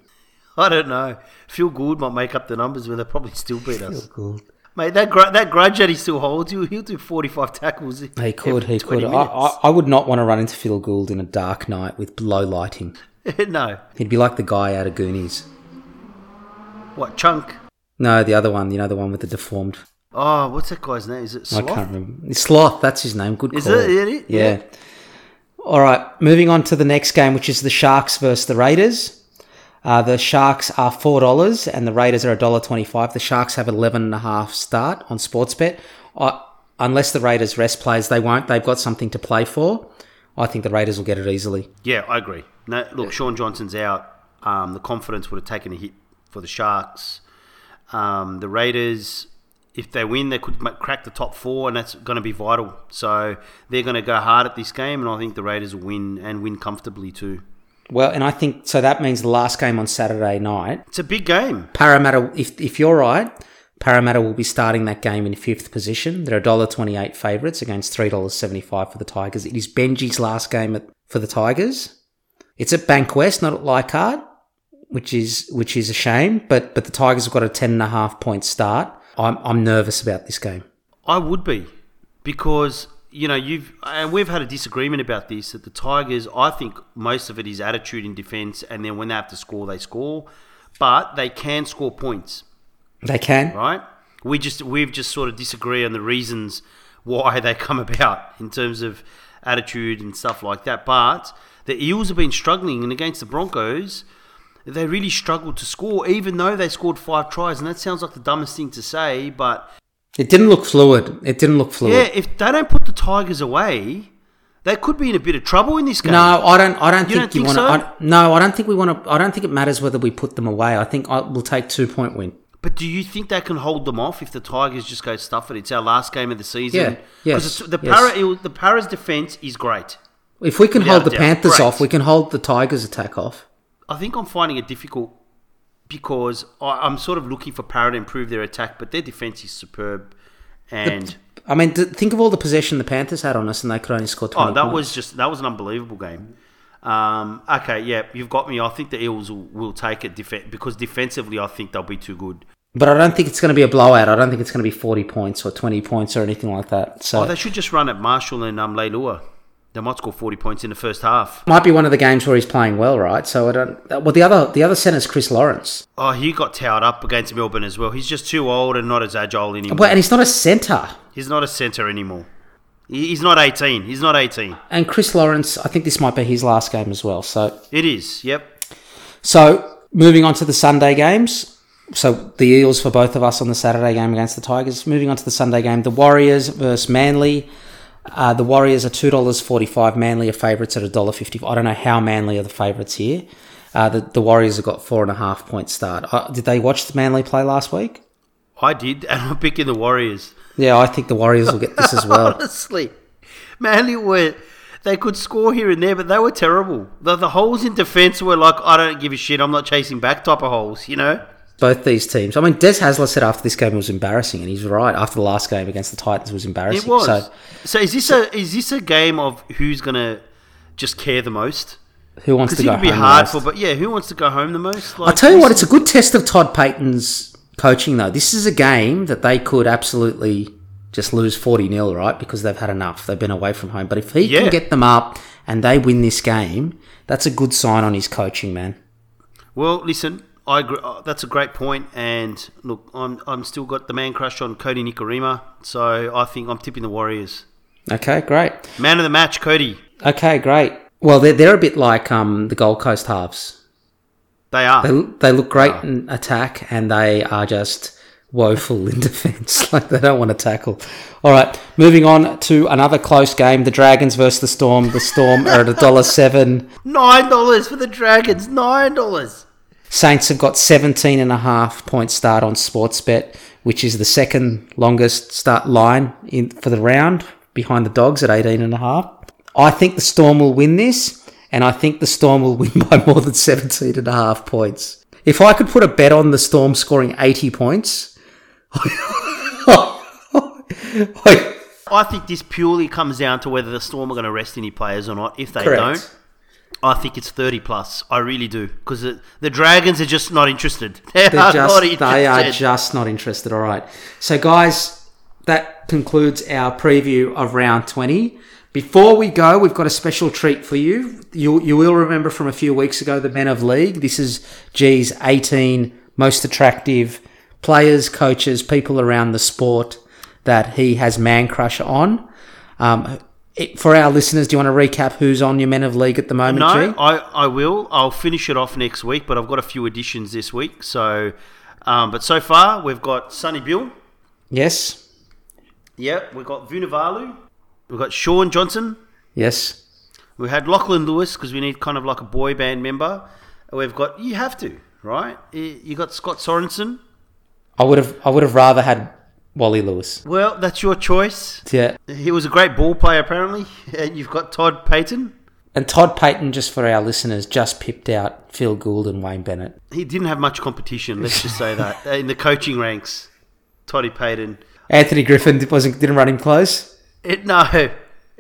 Speaker 1: I don't know. Phil Gould might make up the numbers, but they'll probably still beat us.
Speaker 2: Phil Gould.
Speaker 1: Mate, that gr- that grudge that he still holds, he'll, he'll do 45 tackles.
Speaker 2: He could. He could. I. I, I would not want to run into Phil Gould in a dark night with low lighting.
Speaker 1: no.
Speaker 2: He'd be like the guy out of Goonies.
Speaker 1: What, Chunk?
Speaker 2: No, the other one. You know, the one with the deformed.
Speaker 1: Oh, what's that guy's name? Is it Sloth?
Speaker 2: I can't remember. Sloth. That's his name. Good
Speaker 1: Is
Speaker 2: call.
Speaker 1: it? Is it?
Speaker 2: Yeah. All right. Moving on to the next game, which is the Sharks versus the Raiders. Uh, the Sharks are four dollars and the Raiders are a dollar twenty-five. The Sharks have eleven and a half start on Sportsbet. I unless the Raiders rest players, they won't. They've got something to play for. I think the Raiders will get it easily.
Speaker 1: Yeah, I agree. No, look, Shaun Johnson's out. Um, the confidence would have taken a hit for the Sharks. Um, the Raiders, if they win, they could crack the top four, and that's going to be vital. So they're going to go hard at this game, and I think the Raiders will win and win comfortably too.
Speaker 2: Well, and I think so. That means the last game on Saturday night,
Speaker 1: It's a big game.
Speaker 2: Parramatta. If if you're right, Parramatta will be starting that game in fifth position. They're $1.28 favourites against $3.75 for the Tigers. It is Benji's last game at, for the Tigers. It's at Bankwest, not at Leichhardt, which is which is a shame. But but the Tigers have got a ten and a half point start. I'm I'm nervous about this game.
Speaker 1: I would be because you know you've and we've had a disagreement about this that the Tigers. I think most of it is attitude in defence, and then when they have to score, they score, but they can score points,
Speaker 2: They can.
Speaker 1: right? We just we've just sort of disagree on the reasons why they come about in terms of attitude and stuff like that. But the Eels have been struggling, and against the Broncos. They really struggled to score, even though they scored five tries. And that sounds like the dumbest thing to say, but
Speaker 2: It didn't look fluid. It didn't look fluid.
Speaker 1: yeah, if they don't put the Tigers away, they could be in a bit of trouble in this game.
Speaker 2: No, I don't. I don't
Speaker 1: You
Speaker 2: think
Speaker 1: don't
Speaker 2: you want
Speaker 1: so?
Speaker 2: to. No, I don't think we want to. I don't think it matters whether we put them away. I think I, we'll take two point win.
Speaker 1: But do you think they can hold them off if the Tigers just go stuff it? It's our last game of the season.
Speaker 2: Yeah, yes,
Speaker 1: Because the
Speaker 2: yes.
Speaker 1: Parra, the Parra's defense is great.
Speaker 2: If we can
Speaker 1: Without
Speaker 2: hold the. Panthers
Speaker 1: Great.
Speaker 2: off, we can hold the Tigers attack off.
Speaker 1: I think I'm finding it difficult because I, I'm sort of looking for Parra to improve their attack, but their defense is superb. And
Speaker 2: I mean, th- think of all the possession the Panthers had on us, and they could only score twenty.
Speaker 1: oh, that
Speaker 2: points.
Speaker 1: was just that was an unbelievable game. Um, okay, yeah, you've got me. I think the Eels will, will take it def- because defensively, I think they'll be too good.
Speaker 2: But I don't think it's going to be a blowout. I don't think it's going to be forty points or twenty points or anything like that. So
Speaker 1: Oh, they should just run at Marshall and um, Leilua. They might score 40 points in the first half.
Speaker 2: might be one of the games where he's playing well, right? So I don't. Uh, well, the other the other center's Chris Lawrence.
Speaker 1: Oh, he got towed up against Melbourne as well. He's just too old and not as agile anymore.
Speaker 2: Well, and he's not a center.
Speaker 1: He's not a centre anymore. He's not 18. He's not 18.
Speaker 2: And Chris Lawrence, I think this might be his last game as well. So
Speaker 1: It is, yep.
Speaker 2: So moving on to the Sunday games. So the Eels for both of us on the Saturday game against the Tigers. Moving on to the Sunday game, the Warriors versus Manly. Uh, the Warriors are two dollars forty-five. Manly are favourites at a dollar fifty. I don't know how Manly are the favourites here. Uh, the, the Warriors have got four and a half point start. Uh, did they watch the Manly play last week?
Speaker 1: I did, and I'm picking the Warriors.
Speaker 2: Yeah, I think the Warriors will get this as well.
Speaker 1: Honestly. Manly were. They could score here and there, but they were terrible. The, the holes in defence were like, I don't give a shit, I'm not chasing back type of holes, you know?
Speaker 2: Both these teams. I mean, Des Hasler said after this game it was embarrassing, and he's right. After the last game against the Titans was embarrassing.
Speaker 1: It was.
Speaker 2: So
Speaker 1: So, is this a is this a game of who's gonna just care the most?
Speaker 2: who wants to go
Speaker 1: could be
Speaker 2: home
Speaker 1: hard
Speaker 2: last?
Speaker 1: for, but yeah, who wants to go home the most?
Speaker 2: I'll tell you what, it's a good test of Todd Payten's coaching, though. This is a game that they could absolutely just lose 40 0, right? Because they've had enough. They've been away from home. But if he
Speaker 1: Yeah.
Speaker 2: can get them up and they win this game, that's a good sign on his coaching, man.
Speaker 1: Well, listen, I agree. uh, That's a great point. And look, I'm I'm still got the man crush on Kodi Nikorima, so I think I'm tipping the Warriors.
Speaker 2: Okay, great.
Speaker 1: Man of the match, Kodi.
Speaker 2: Okay, great. Well, they're, they're a bit like um, the Gold Coast halves.
Speaker 1: They are.
Speaker 2: They, they look great in attack and they are just woeful in defence. like they don't want to tackle. All right, moving on to another close game: the Dragons versus the Storm. The Storm are at a dollar seven.
Speaker 1: Nine dollars for the Dragons. Nine dollars.
Speaker 2: Saints have got 17 and a half point start on Sportsbet, which is the second longest start line in for the round behind the Dogs at 18 and a half. I think the Storm will win this, and I think the Storm will win by more than 17 and a half points. If I could put a bet on the Storm scoring 80 points, I-
Speaker 1: I think this purely comes down to whether the Storm are going to rest any players or not. If they
Speaker 2: Correct.
Speaker 1: don't, I think it's thirty plus. I really do because the, the Dragons are just not interested. They
Speaker 2: They're
Speaker 1: are
Speaker 2: just,
Speaker 1: not interested.
Speaker 2: they are just not interested. All right. So, guys, that concludes our preview of round 20. Before we go, we've got a special treat for you. You, you will remember from a few weeks ago the Men of League. This is G's 18 most attractive players, coaches, people around the sport that he has man crush on. Um, it, for our listeners, do you want to recap who's on your Men of League at the moment,
Speaker 1: No,
Speaker 2: G?
Speaker 1: I, I will. I'll finish it off next week, but I've got a few additions this week. So, um, but so far we've got Sonny Bill,
Speaker 2: Yes.
Speaker 1: Yep, we've got Vunivalu. We've got Shaun Johnson.
Speaker 2: Yes.
Speaker 1: We had Lachlan Lewis because we need kind of like a boy band member. We've got you have to right. You you got Scott Sorensen.
Speaker 2: I would have I would have rather had Wally Lewis.
Speaker 1: Well, that's your choice.
Speaker 2: Yeah.
Speaker 1: He was a great ball player apparently. And you've got Todd Payten.
Speaker 2: And Todd Payten, just for our listeners, just pipped out Phil Gould and Wayne Bennett.
Speaker 1: He didn't have much competition. Let's just say that in the coaching ranks. Toddy Payten.
Speaker 2: Anthony Griffin wasn't didn't run him close.
Speaker 1: It, no,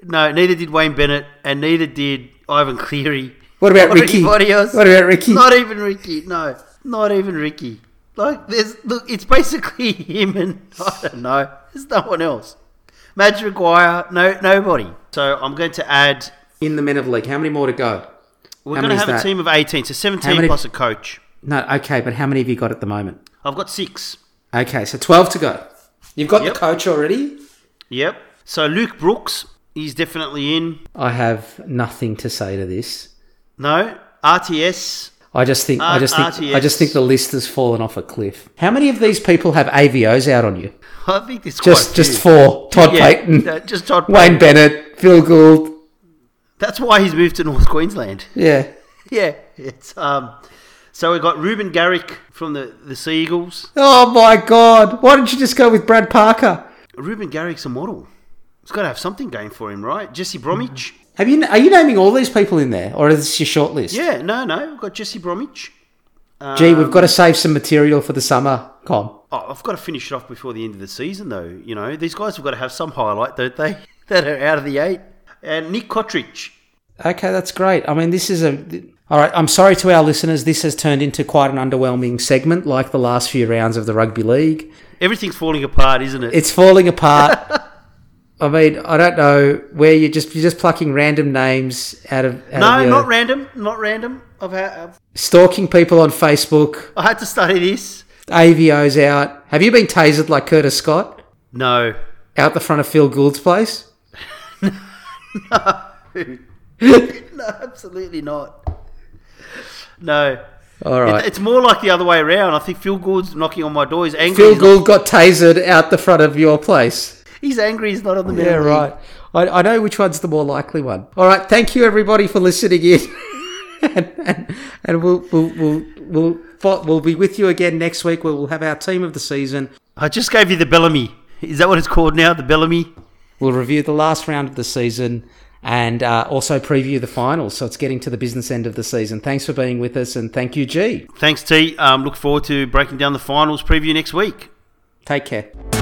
Speaker 1: no. Neither did Wayne Bennett, and neither did Ivan Cleary.
Speaker 2: What about
Speaker 1: Or
Speaker 2: Ricky?
Speaker 1: anybody else.
Speaker 2: What about Ricky?
Speaker 1: Not even Ricky. No, not even Ricky. Like there's look, it's basically him and I don't know. There's no one else. Madge Maguire, no nobody. So I'm going to add.
Speaker 2: In the men of the league, how many more to go?
Speaker 1: We're going to
Speaker 2: is
Speaker 1: have a
Speaker 2: that?
Speaker 1: team of 18, so 17
Speaker 2: many-
Speaker 1: plus a coach.
Speaker 2: No, okay, but how many have you got at the moment?
Speaker 1: I've got six.
Speaker 2: Okay, so twelve to go. You've got
Speaker 1: Yep.
Speaker 2: the coach already.
Speaker 1: Yep. So Luke Brooks, he's definitely in.
Speaker 2: I have nothing to say to this.
Speaker 1: No, RTS.
Speaker 2: I just think I just think
Speaker 1: RTS.
Speaker 2: I just think the list has fallen off a cliff. How many of these people have AVOs out on you?
Speaker 1: I think there's
Speaker 2: Just just four. Todd
Speaker 1: Yeah,
Speaker 2: Payten,
Speaker 1: uh, just Todd
Speaker 2: Wayne
Speaker 1: Payten.
Speaker 2: Bennett, Phil Gould.
Speaker 1: That's why he's moved to North Queensland.
Speaker 2: Yeah.
Speaker 1: Yeah, it's um. So we've got Reuben Garrick from the the Sea Eagles.
Speaker 2: Oh my God! Why didn't you just go with Brad Parker?
Speaker 1: Reuben Garrick's a model. He's got to have something going for him, right? Jesse Bromwich.
Speaker 2: Have you are you naming all these people in there, or is this your short list?
Speaker 1: Yeah, no, no. We've got Jesse Bromwich.
Speaker 2: Gee, we've got to um, save some material for the summer. Com.
Speaker 1: Oh, I've got to finish it off before the end of the season, though. You know, these guys have got to have some highlight, don't they? that are out of the eight. And Nick Cotric.
Speaker 2: Okay, that's great. I mean, this is a. All right, I'm sorry to our listeners. This has turned into quite an underwhelming segment, like the last few rounds of the rugby league.
Speaker 1: Everything's falling apart, isn't it?
Speaker 2: It's falling apart. I mean, I don't know where you're just you're just plucking random names out of out
Speaker 1: no,
Speaker 2: of
Speaker 1: not random. Not random. I've had, I've,
Speaker 2: stalking people on Facebook.
Speaker 1: I had to study this.
Speaker 2: AVO's out. Have you been tasered like Curtis Scott
Speaker 1: No.
Speaker 2: out the front of Phil Gould's place?
Speaker 1: no, no, absolutely not. No.
Speaker 2: All right.
Speaker 1: It- it's more like the other way around. I think Phil Gould's knocking on my door. He's angry.
Speaker 2: Phil Gould got tasered out the front of your place.
Speaker 1: He's angry. He's not on the middle.
Speaker 2: Yeah, right. I, I know which one's the more likely one. All right. Thank you, everybody, for listening in. and and, and we'll, we'll, we'll, we'll, we'll be with you again next week where we'll have our team of the season.
Speaker 1: I just gave you the Bellamy. Is that what it's called now? The Bellamy?
Speaker 2: We'll review the last round of the season and uh, also preview the finals. So it's getting to the business end of the season. Thanks for being with us and thank you, G.
Speaker 1: Thanks, T. Um, look forward to breaking down the finals preview next week.
Speaker 2: Take care.